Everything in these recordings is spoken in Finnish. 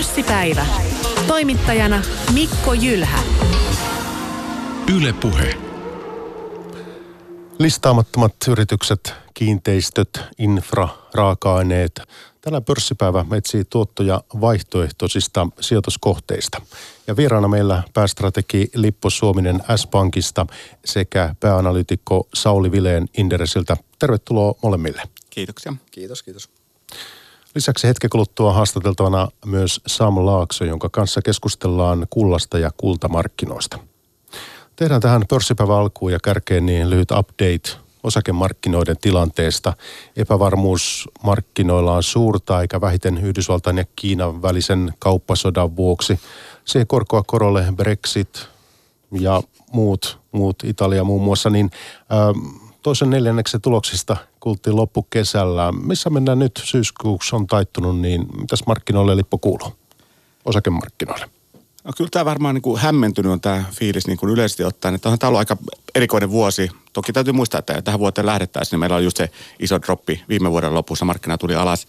Pörssipäivä. Toimittajana Mikko Jylhä. Yle Puhe. Listaamattomat yritykset, kiinteistöt, infra, raaka-aineet. Tänään pörssipäivä etsii tuottoja vaihtoehtoisista sijoituskohteista. Ja vieraana meillä päästrategi Lippo Suominen S-Pankista sekä pääanalytikko Sauli Vileen Inderesiltä. Tervetuloa molemmille. Kiitoksia. Kiitos, kiitos. Lisäksi hetken kuluttua haastateltavana myös Sam Laakso, jonka kanssa keskustellaan kullasta ja kultamarkkinoista. Tehdään tähän pörssipäivä alkuun ja kärkeen niin lyhyt update osakemarkkinoiden tilanteesta. Epävarmuus markkinoilla on suurta, eikä vähiten Yhdysvaltain ja Kiinan välisen kauppasodan vuoksi. Siihen korkoa korolle Brexit ja muut, muut Italia muun muassa, niin ähm, toisen neljänneksen tuloksista kuultiin loppukesällä. Missä mennään nyt? Syyskuussa on taittunut, niin mitäs markkinoille Lippo kuuluu? Osakemarkkinoille. No, kyllä tämä varmaan niin kuin hämmentynyt on tämä fiilis niin kuin yleisesti ottaen. Että on tämä ollut aika erikoinen vuosi. Toki täytyy muistaa, että tähän vuoteen lähdettäisiin, niin meillä oli just se iso droppi viime vuoden lopussa. Markkina tuli alas.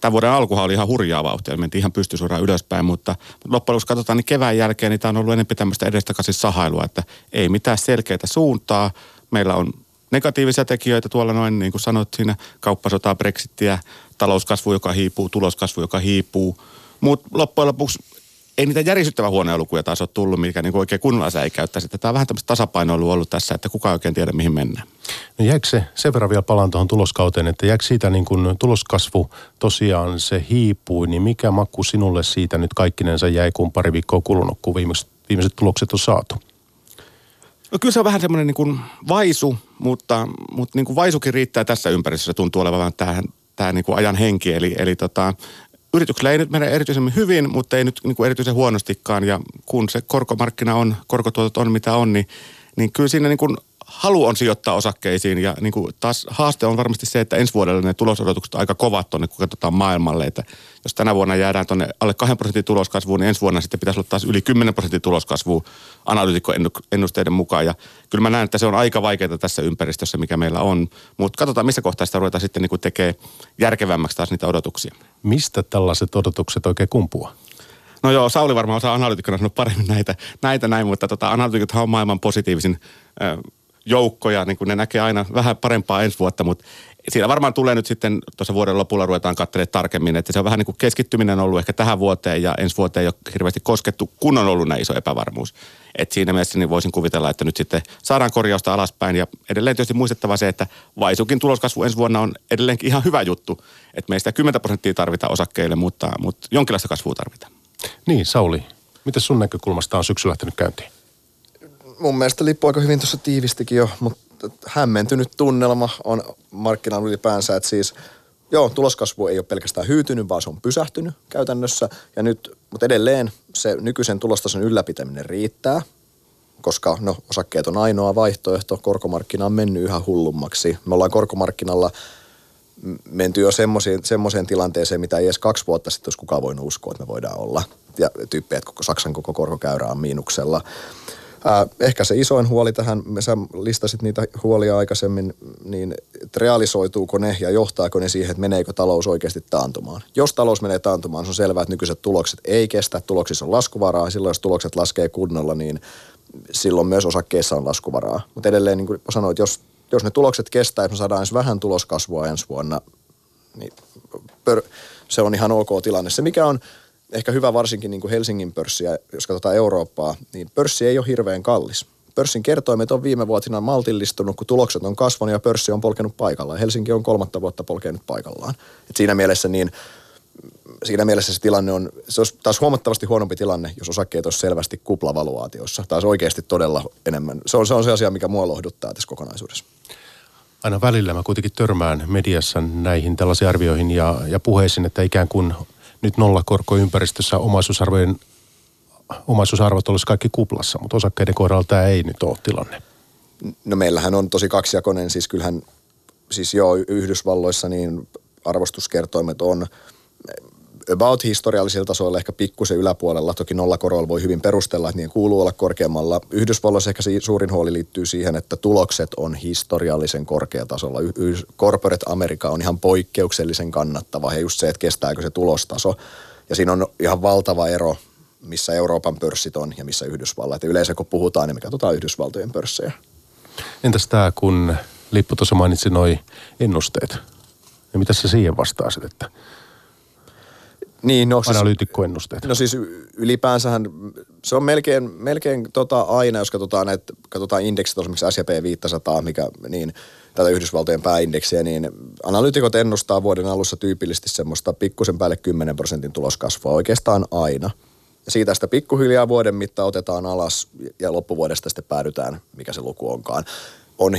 Tämän vuoden alkuhan oli ihan hurjaa vauhtia. Mentiin ihan pystysuoraan ylöspäin, mutta loppujen lopuksi katsotaan, niin kevään jälkeen niin tämä on ollut enemmän tämmöistä edestakaisin sahailua, että ei mitään selkeää suuntaa. Meillä on negatiivisia tekijöitä tuolla noin, niin kuin sanoit siinä, kauppasotaa, brexittiä, talouskasvu, joka hiipuu, tuloskasvu, joka hiipuu. Mutta loppujen lopuksi ei niitä järisyttävän huonoja lukuja taas ole tullut, mikä niin oikein kunnolla säikäyttäisi. Tämä on vähän tämmöistä tasapainoilua ollut tässä, että kukaan oikein tiedä, mihin mennään. No jäikö se, sen verran vielä palaan tuohon tuloskauteen, että jäikö siitä niin kuin tuloskasvu tosiaan se hiipui, niin mikä maku sinulle siitä nyt kaikkinensa jäi, kun pari viikkoa kulunut, kun viimeiset, viimeiset tulokset on saatu? No kyllä se on vähän semmoinen niin kuin vaisu, mutta, mutta niin kuin vaisukin riittää tässä ympäristössä, tuntuu olevan tähän, tämä niin kuin ajan henki. Eli, eli tota, yrityksellä ei nyt mene erityisen hyvin, mutta ei nyt niin kuin erityisen huonostikaan. Ja kun se korkomarkkina on, korkotuotot on mitä on, niin, niin kyllä siinä niin kuin halu on sijoittaa osakkeisiin ja niin kuin taas haaste on varmasti se, että ensi vuodelle ne tulosodotukset on aika kovat tuonne, kun katsotaan maailmalle, että jos tänä vuonna jäädään tuonne alle 2 prosentin tuloskasvuun, niin ensi vuonna sitten pitäisi olla taas yli 10 prosentin tuloskasvu analyytikkoennusteiden mukaan ja kyllä mä näen, että se on aika vaikeaa tässä ympäristössä, mikä meillä on, mutta katsotaan missä kohtaa sitä ruvetaan sitten niin tekee järkevämmäksi taas niitä odotuksia. Mistä tällaiset odotukset oikein kumpua? No joo, Sauli varmaan osaa analyytikkona sanoa paremmin näitä, näitä näin, mutta tota, analyytikothan on maailman positiivisin joukkoja, niin kuin ne näkee aina vähän parempaa ensi vuotta, mutta siinä varmaan tulee nyt sitten tuossa vuoden lopulla ruvetaan katselemaan tarkemmin, että se on vähän niin kuin keskittyminen ollut ehkä tähän vuoteen ja ensi vuoteen ole hirveästi koskettu, kun on ollut näin iso epävarmuus. Et siinä mielessä niin voisin kuvitella, että nyt sitten saadaan korjausta alaspäin ja edelleen tietysti muistettava se, että Vaisukin tuloskasvu ensi vuonna on edelleenkin ihan hyvä juttu, että meistä 10 prosenttia tarvitaan osakkeille, mutta, mutta jonkinlaista kasvua tarvitaan. Niin, Sauli, miten sun näkökulmasta on syksy lähtenyt käyntiin? Mun mielestä lippu aika hyvin tuossa tiivistikin jo, mutta hämmentynyt tunnelma on markkinalla ylipäänsä, että siis joo, tuloskasvu ei ole pelkästään hyytynyt, vaan se on pysähtynyt käytännössä. Ja nyt, mutta edelleen se nykyisen tulostason ylläpitäminen riittää, koska no, osakkeet on ainoa vaihtoehto. Korkomarkkina on mennyt yhä hullummaksi. Me ollaan korkomarkkinalla menty jo semmoiseen tilanteeseen, mitä ei edes kaksi vuotta sitten olisi kukaan voinut uskoa, että me voidaan olla. Ja tyyppiä, että koko Saksan koko korkokäyrä on miinuksella. Äh, ehkä se isoin huoli tähän, sä listasit niitä huolia aikaisemmin, niin että realisoituuko ne ja johtaako ne siihen, että meneekö talous oikeasti taantumaan. Jos talous menee taantumaan, se on selvää, että nykyiset tulokset ei kestä, tuloksissa on laskuvaraa, silloin jos tulokset laskee kunnolla, niin silloin myös osakkeissa on laskuvaraa. Mutta edelleen niin kuin sanoit, jos, jos ne tulokset kestää, että me saadaan edes vähän tuloskasvua ensi vuonna, niin se on ihan ok tilanne. Se mikä on ehkä hyvä varsinkin niin kuin Helsingin pörssiä, jos katsotaan Eurooppaa, niin pörssi ei ole hirveän kallis. Pörssin kertoimet on viime vuosina maltillistunut, kun tulokset on kasvanut ja pörssi on polkenut paikallaan. Helsinki on kolmatta vuotta polkenut paikallaan. Et siinä mielessä niin siinä mielessä se tilanne on, se olisi taas huomattavasti huonompi tilanne, jos osakkeet olisi selvästi kuplavaluaatiossa. Taas oikeasti todella enemmän. Se on, se on se asia, mikä mua lohduttaa tässä kokonaisuudessa. Aina välillä mä kuitenkin törmään mediassa näihin tällaisiin arvioihin ja, ja puheisiin, että ikään kuin nyt nollakorkoympäristössä omaisuusarvojen omaisuusarvot olisi kaikki kuplassa, mutta osakkeiden kohdalla tämä ei nyt ole tilanne. No meillähän on tosi kaksijakoinen, siis kyllähän, siis joo, Yhdysvalloissa niin arvostuskertoimet on about historiallisilla tasoilla ehkä pikkusen yläpuolella. Toki nollakorolla voi hyvin perustella, että niin kuuluu olla korkeammalla. Yhdysvalloissa ehkä suurin huoli liittyy siihen, että tulokset on historiallisen korkeatasolla. Corporate America on ihan poikkeuksellisen kannattava. Ja just se, että kestääkö se tulostaso. Ja siinä on ihan valtava ero, missä Euroopan pörssit on ja missä Yhdysvallat. Ja yleensä kun puhutaan, niin me katsotaan Yhdysvaltojen pörssejä. Entäs tämä, kun Lippu tuossa mainitsi noi ennusteet. Ja mitä sä siihen vastaisit, että niin, no siis, analyytikkoennusteet? No siis ylipäänsähän se on melkein, melkein tota aina, jos katsotaan, että katsotaan indeksit, esimerkiksi S&P 500, mikä niin tätä Yhdysvaltojen pääindeksiä, niin analyytikot ennustaa vuoden alussa tyypillisesti semmoista pikkusen päälle 10 prosentin tuloskasvua oikeastaan aina. Ja siitä sitä pikkuhiljaa vuoden mittaan otetaan alas ja loppuvuodesta sitten päädytään, mikä se luku onkaan. On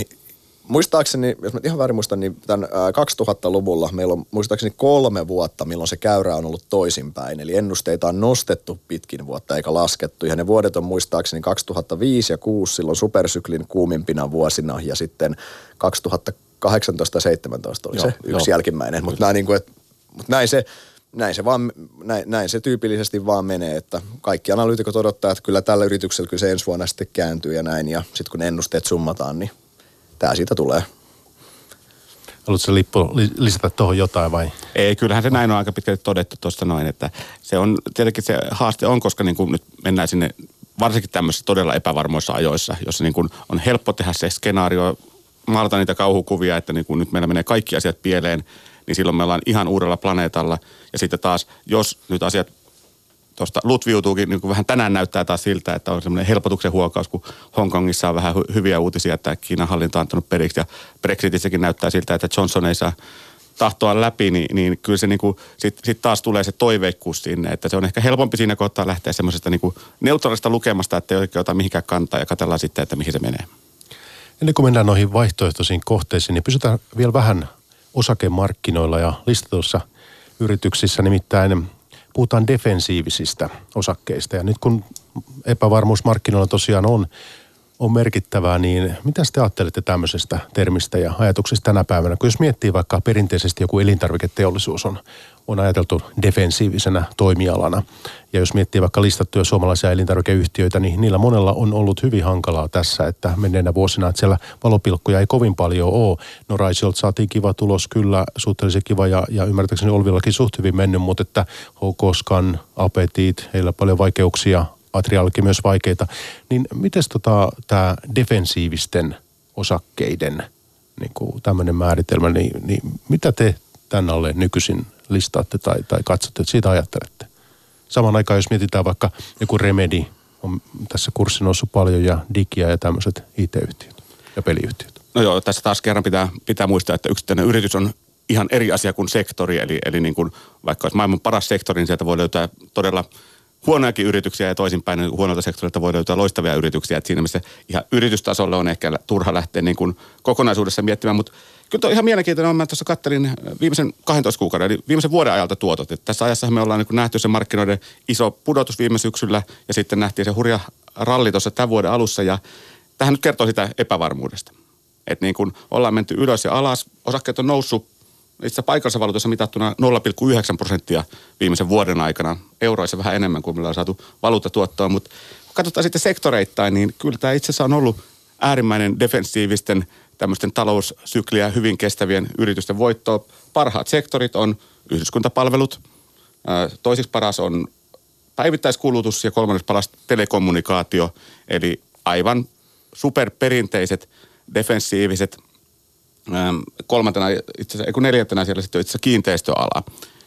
muistaakseni, jos mä ihan väärin muistan, niin tämän 2000-luvulla meillä on muistaakseni kolme vuotta, milloin se käyrä on ollut toisinpäin. Eli ennusteita on nostettu pitkin vuotta eikä laskettu. Ja ne vuodet on muistaakseni 2005 ja 2006 silloin supersyklin kuumimpina vuosina ja sitten 2018 ja 2017 oli joo, se yksi joo. jälkimmäinen. Mutta näin, niin kuin, mut näin se näin se, vaan, näin, näin se tyypillisesti vaan menee, että kaikki analyytikot odottaa, että kyllä tällä yrityksellä kyllä se ensi vuonna sitten kääntyy ja näin. Ja sitten kun ennusteet summataan, niin tämä siitä tulee. Haluatko Lippo lisätä tuohon jotain vai? Ei, kyllähän se näin on aika pitkälti todettu tuosta noin, että se on, tietenkin se haaste on, koska niin kuin nyt mennään sinne varsinkin tämmöisissä todella epävarmoissa ajoissa, jossa niin kuin on helppo tehdä se skenaario, maalata niitä kauhukuvia, että niin kuin nyt meillä menee kaikki asiat pieleen, niin silloin me ollaan ihan uudella planeetalla. Ja sitten taas, jos nyt asiat tuosta lutviutuukin, niin kuin vähän tänään näyttää taas siltä, että on semmoinen helpotuksen huokaus, kun Hongkongissa on vähän hyviä uutisia, että Kiinan hallinto on antanut periksi ja Brexitissäkin näyttää siltä, että Johnson ei saa tahtoa läpi, niin, niin kyllä se niinku, sitten sit taas tulee se toiveikkuus sinne, että se on ehkä helpompi siinä kohtaa lähteä semmoisesta niinku neutraalista lukemasta, että ei oikein ota mihinkään kantaa ja katsellaan sitten, että mihin se menee. Ennen kuin mennään noihin vaihtoehtoisiin kohteisiin, niin pysytään vielä vähän osakemarkkinoilla ja listatuissa yrityksissä, nimittäin puhutaan defensiivisistä osakkeista. Ja nyt kun epävarmuus markkinoilla tosiaan on, on merkittävää, niin mitä te ajattelette tämmöisestä termistä ja ajatuksista tänä päivänä? Kun jos miettii vaikka perinteisesti joku elintarviketeollisuus on, on ajateltu defensiivisenä toimialana. Ja jos miettii vaikka listattuja suomalaisia elintarvikeyhtiöitä, niin niillä monella on ollut hyvin hankalaa tässä, että menneenä vuosina, että siellä valopilkkuja ei kovin paljon ole. No Raisilta saatiin kiva tulos, kyllä suhteellisen kiva ja, ja ymmärtääkseni Olvillakin suht hyvin mennyt, mutta että Hokoskan, Apetit, heillä paljon vaikeuksia, Atrialkin myös vaikeita. Niin miten tota, tämä defensiivisten osakkeiden niin tämmöinen määritelmä, niin, niin mitä te tänne alle nykyisin listaatte tai, tai katsotte, että siitä ajattelette? Samaan aikaan, jos mietitään vaikka joku Remedi, on tässä kurssi noussut paljon ja Digia ja tämmöiset IT-yhtiöt ja peliyhtiöt. No joo, tässä taas kerran pitää, pitää muistaa, että yksittäinen yritys on ihan eri asia kuin sektori. Eli, eli niin kuin, vaikka olisi maailman paras sektori, niin sieltä voi löytää todella huonojakin yrityksiä ja toisinpäin niin huonolta sektorilta voi löytää loistavia yrityksiä. Että siinä missä ihan yritystasolla on ehkä turha lähteä niin kuin kokonaisuudessa miettimään, mutta Kyllä on ihan mielenkiintoinen Mä tuossa kattelin viimeisen 12 kuukauden, eli viimeisen vuoden ajalta tuotot. Että tässä ajassa me ollaan niin nähty se markkinoiden iso pudotus viime syksyllä ja sitten nähtiin se hurja ralli tuossa tämän vuoden alussa. Ja tähän nyt kertoo sitä epävarmuudesta. Että niin kuin ollaan menty ylös ja alas, osakkeet on noussut itse paikallisessa valuutassa mitattuna 0,9 prosenttia viimeisen vuoden aikana. Euroissa vähän enemmän kuin millä on saatu valuuttatuottoa, mutta katsotaan sitten sektoreittain, niin kyllä tämä itse asiassa on ollut äärimmäinen defensiivisten tämmöisten taloussykliä hyvin kestävien yritysten voittoa. Parhaat sektorit on yhdyskuntapalvelut, toisiksi paras on päivittäiskulutus ja kolmanneksi paras telekommunikaatio, eli aivan superperinteiset, defensiiviset. Kolmantena, itse asiassa, kun neljäntenä siellä sitten on itse kiinteistöala.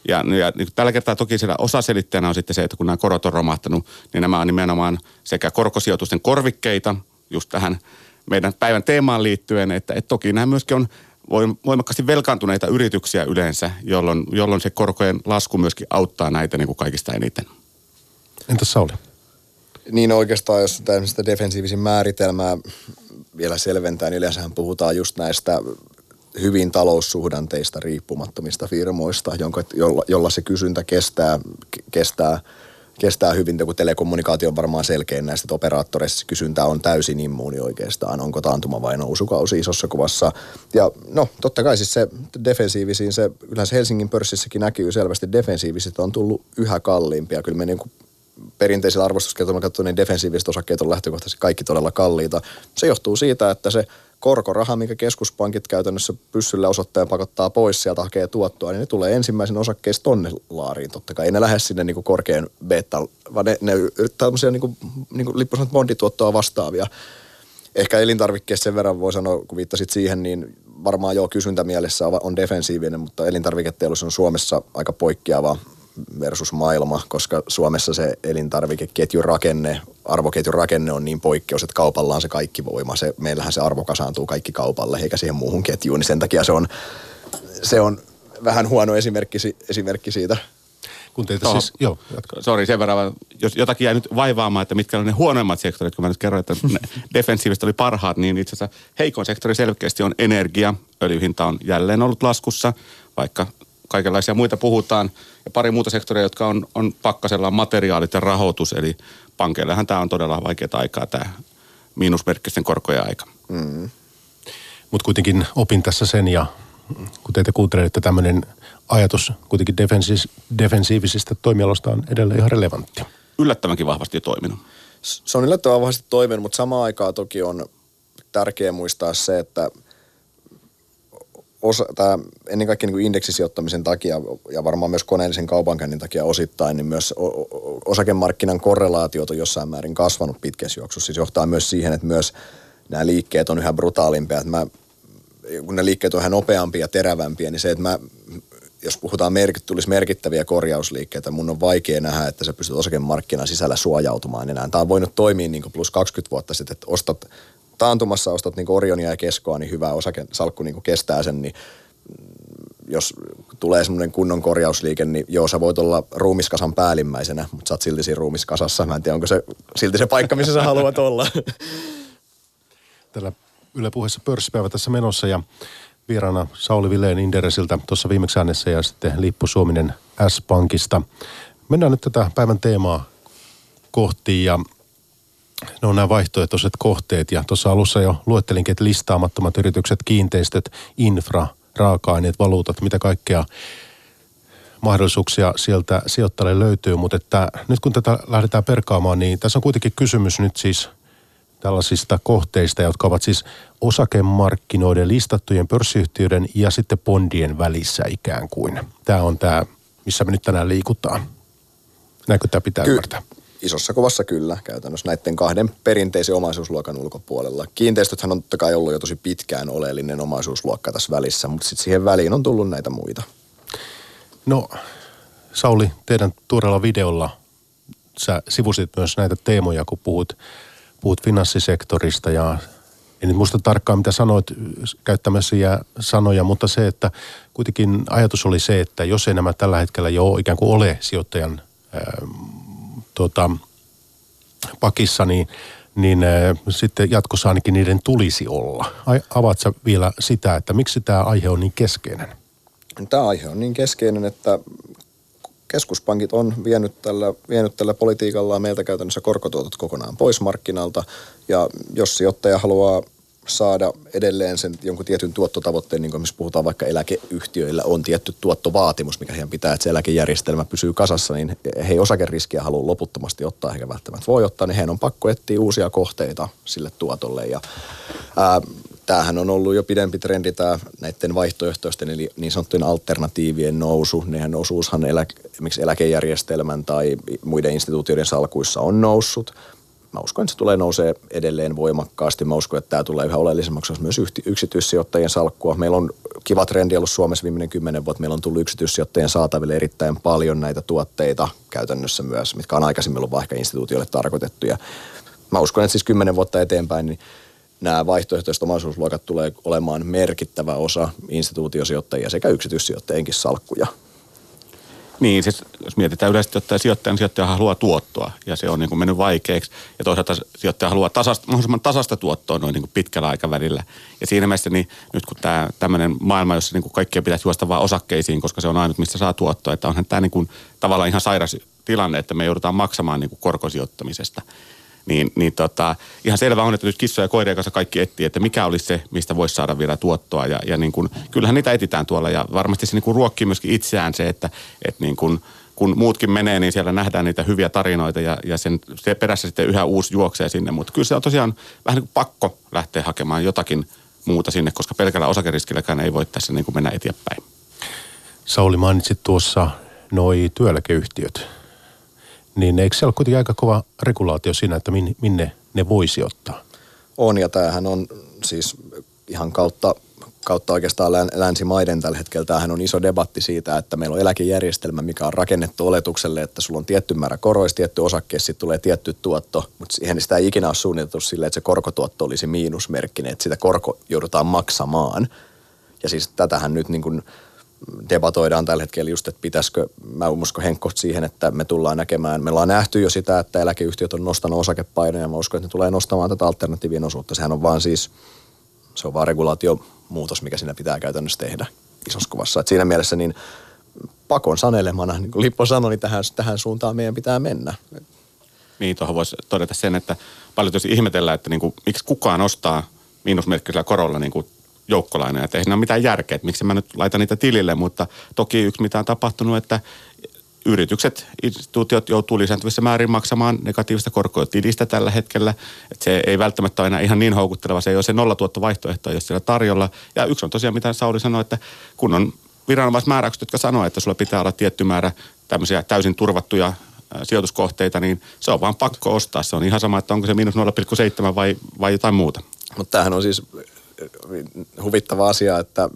Ja, ja niin tällä kertaa toki siellä osaselittäjänä on sitten se, että kun nämä korot on romahtanut, niin nämä on nimenomaan sekä korkosijoitusten korvikkeita, just tähän meidän päivän teemaan liittyen, että, että toki nämä myöskin on voimakkaasti velkaantuneita yrityksiä yleensä, jolloin, jolloin se korkojen lasku myöskin auttaa näitä niin kuin kaikista eniten. Entäs Sauli? Niin oikeastaan, jos tämmöistä defensiivisin määritelmää vielä selventää, niin yleensähän puhutaan just näistä hyvin taloussuhdanteista riippumattomista firmoista, jonka, jolla, jolla se kysyntä kestää, kestää – kestää hyvin, kun telekommunikaatio on varmaan selkein näistä, että operaattoreissa kysyntä on täysin immuuni oikeastaan, onko taantuma vai nousukausi isossa kuvassa. Ja no, totta kai siis se defensiivisiin, se yleensä Helsingin pörssissäkin näkyy selvästi, defensiiviset on tullut yhä kalliimpia. Kyllä me niin kuin perinteisillä arvostuskertoilla katsoen, niin defensiiviset osakkeet on lähtökohtaisesti kaikki todella kalliita. Se johtuu siitä, että se korkoraha, mikä keskuspankit käytännössä pyssyllä osoittajan pakottaa pois sieltä hakee tuottoa, niin ne tulee ensimmäisen osakkeessa tonne laariin totta kai. Ei ne lähde sinne niin korkean beta, vaan ne, ne yrittää tämmöisiä niin kuin, niin kuin lippusanat bondituottoa vastaavia. Ehkä elintarvikkeessa sen verran voi sanoa, kun viittasit siihen, niin varmaan joo kysyntämielessä on defensiivinen, mutta elintarviketeollisuus on Suomessa aika poikkeava versus maailma, koska Suomessa se elintarvikeketjun rakenne, arvoketjun rakenne on niin poikkeus, että kaupalla on se kaikki voima. Se, meillähän se arvo kasaantuu kaikki kaupalle eikä siihen muuhun ketjuun, niin sen takia se on, se on vähän huono esimerkki, esimerkki siitä. Kun teitä Toho, siis, joo, jatka. Sori, sen verran, jos jotakin jäi nyt vaivaamaan, että mitkä ovat ne huonoimmat sektorit, kun mä nyt kerroin, että defensiivistä oli parhaat, niin itse asiassa heikon sektori selkeästi on energia. Öljyhinta on jälleen ollut laskussa, vaikka kaikenlaisia muita puhutaan. Ja pari muuta sektoria, jotka on, on pakkasella materiaalit ja rahoitus. Eli pankeillehan tämä on todella vaikeaa aikaa, tämä miinusmerkkisten korkojen aika. Mm. Mutta kuitenkin opin tässä sen ja kun teitä kuuntelette, tämmöinen ajatus kuitenkin defensi- defensiivisistä toimialoista on edelleen ihan relevantti. Yllättävänkin vahvasti toiminut. Se on yllättävän vahvasti toiminut, mutta samaan aikaan toki on tärkeää muistaa se, että – osa, tämä ennen kaikkea niin indeksisijoittamisen takia ja varmaan myös koneellisen kaupankäynnin takia osittain, niin myös osakemarkkinan korrelaatiot on jossain määrin kasvanut pitkässä juoksussa. Siis johtaa myös siihen, että myös nämä liikkeet on yhä brutaalimpia. Mä, kun ne liikkeet on yhä nopeampia ja terävämpiä, niin se, että mä, jos puhutaan merkit, tulisi merkittäviä korjausliikkeitä, mun on vaikea nähdä, että sä pystyt osakemarkkinan sisällä suojautumaan enää. Tämä on voinut toimia niin plus 20 vuotta sitten, että ostat taantumassa ostat niin Orionia ja Keskoa, niin hyvä salkku niin kestää sen, niin jos tulee semmoinen kunnon korjausliike, niin joo, sä voit olla ruumiskasan päällimmäisenä, mutta sä oot silti siinä ruumiskasassa. Mä en tiedä, onko se silti se paikka, missä sä haluat olla. Tällä Yle puheessa pörssipäivä tässä menossa ja vieraana Sauli Vileen Inderesiltä tuossa viimeksi äänessä ja sitten Lippu Suominen S-Pankista. Mennään nyt tätä päivän teemaa kohti ja ne on nämä vaihtoehtoiset kohteet. Ja tuossa alussa jo luettelinkin, että listaamattomat yritykset, kiinteistöt, infra, raaka-aineet, valuutat, mitä kaikkea mahdollisuuksia sieltä sijoittajalle löytyy. Mutta että nyt kun tätä lähdetään perkaamaan, niin tässä on kuitenkin kysymys nyt siis tällaisista kohteista, jotka ovat siis osakemarkkinoiden listattujen pörssiyhtiöiden ja sitten bondien välissä ikään kuin. Tämä on tämä, missä me nyt tänään liikutaan. Näinkö tämä pitää Ky- ymmärtää? Isossa kuvassa kyllä käytännössä näiden kahden perinteisen omaisuusluokan ulkopuolella. Kiinteistöthän on totta kai ollut jo tosi pitkään oleellinen omaisuusluokka tässä välissä, mutta sitten siihen väliin on tullut näitä muita. No Sauli, teidän tuoreella videolla sä sivusit myös näitä teemoja, kun puhut, puhut finanssisektorista ja en nyt muista tarkkaan, mitä sanoit käyttämässä sanoja, mutta se, että kuitenkin ajatus oli se, että jos ei nämä tällä hetkellä jo ikään kuin ole sijoittajan tuota, pakissa, niin, niin äh, sitten jatkossa ainakin niiden tulisi olla. Avaat sä vielä sitä, että miksi tämä aihe on niin keskeinen? Tämä aihe on niin keskeinen, että keskuspankit on vienyt tällä, vienyt tällä politiikallaan meiltä käytännössä korkotuotot kokonaan pois markkinalta. Ja jos sijoittaja haluaa saada edelleen sen jonkun tietyn tuottotavoitteen, niin kuin missä puhutaan vaikka eläkeyhtiöillä on tietty tuottovaatimus, mikä heidän pitää, että se eläkejärjestelmä pysyy kasassa, niin he ei osakeriskiä halua loputtomasti ottaa, eikä välttämättä voi ottaa, niin heidän on pakko etsiä uusia kohteita sille tuotolle. Ja, ää, tämähän on ollut jo pidempi trendi tämä näiden vaihtoehtoisten eli niin sanottujen alternatiivien nousu. Nehän osuushan elä, esimerkiksi eläkejärjestelmän tai muiden instituutioiden salkuissa on noussut – mä uskon, että se tulee nousee edelleen voimakkaasti. Mä uskon, että tämä tulee yhä oleellisemmaksi myös yksityissijoittajien salkkua. Meillä on kiva trendi ollut Suomessa viimeinen kymmenen vuotta. Meillä on tullut yksityissijoittajien saataville erittäin paljon näitä tuotteita käytännössä myös, mitkä on aikaisemmin ollut vaikka instituutioille tarkoitettuja. Mä uskon, että siis kymmenen vuotta eteenpäin niin nämä vaihtoehtoiset omaisuusluokat tulee olemaan merkittävä osa instituutiosijoittajia sekä yksityissijoittajienkin salkkuja. Niin, siis jos mietitään yleisesti ottaen sijoittaja, niin sijoittaja haluaa tuottoa ja se on niin kuin mennyt vaikeaksi. Ja toisaalta sijoittaja haluaa tasasta, mahdollisimman tasasta tuottoa noin niin kuin pitkällä aikavälillä. Ja siinä mielessä niin nyt kun tämä tämmöinen maailma, jossa niin kuin kaikkea pitäisi juosta vaan osakkeisiin, koska se on ainut, mistä saa tuottoa, että onhan tämä niin kuin tavallaan ihan sairas tilanne, että me joudutaan maksamaan niin kuin korkosijoittamisesta – niin, niin tota, ihan selvä on, että nyt kissoja ja koirien kanssa kaikki etsii, että mikä olisi se, mistä voisi saada vielä tuottoa. Ja, ja niin kuin, kyllähän niitä etitään tuolla ja varmasti se niin kuin ruokkii myöskin itseään se, että, että niin kuin, kun muutkin menee, niin siellä nähdään niitä hyviä tarinoita ja, ja sen, se perässä sitten yhä uusi juoksee sinne. Mutta kyllä se on tosiaan vähän niin kuin pakko lähteä hakemaan jotakin muuta sinne, koska pelkällä osakeriskilläkään ei voi tässä niin kuin mennä eteenpäin. Sauli mainitsit tuossa noi työeläkeyhtiöt. Niin eikö se ole kuitenkin aika kova regulaatio siinä, että minne ne voisi ottaa? On ja tämähän on siis ihan kautta, kautta oikeastaan länsimaiden tällä hetkellä. Tämähän on iso debatti siitä, että meillä on eläkejärjestelmä, mikä on rakennettu oletukselle, että sulla on tietty määrä koroista, tietty osakkeessa, tulee tietty tuotto, mutta siihen sitä ei ikinä ole suunniteltu silleen, että se korkotuotto olisi miinusmerkkinen, että sitä korko joudutaan maksamaan. Ja siis tätähän nyt niin kuin debatoidaan tällä hetkellä just, että pitäisikö, mä uskon Henkko siihen, että me tullaan näkemään, me ollaan nähty jo sitä, että eläkeyhtiöt on nostanut osakepainoja, ja mä uskon, että ne tulee nostamaan tätä alternatiivien osuutta. Sehän on vaan siis, se on vaan regulaatiomuutos, mikä siinä pitää käytännössä tehdä isossa kuvassa. Et siinä mielessä niin pakon sanelemana, niin kuin Lippo sanoi, niin tähän, tähän suuntaan meidän pitää mennä. Niin, tuohon voisi todeta sen, että paljon tosi ihmetellään, että niin kuin, miksi kukaan ostaa miinusmerkkisellä korolla niin kuin joukkolainoja. Että ei siinä ole mitään järkeä, että miksi mä nyt laitan niitä tilille, mutta toki yksi mitä on tapahtunut, että yritykset, instituutiot joutuu lisääntyvissä määrin maksamaan negatiivista korkoa tilistä tällä hetkellä. Että se ei välttämättä enää ihan niin houkutteleva. Se ei ole se nollatuottovaihtoehto, jos siellä tarjolla. Ja yksi on tosiaan, mitä Sauli sanoi, että kun on viranomaismääräykset, jotka sanoo, että sulla pitää olla tietty määrä tämmöisiä täysin turvattuja sijoituskohteita, niin se on vaan pakko ostaa. Se on ihan sama, että onko se miinus 0,7 vai, vai jotain muuta. Mutta tämähän on siis huvittava asia, että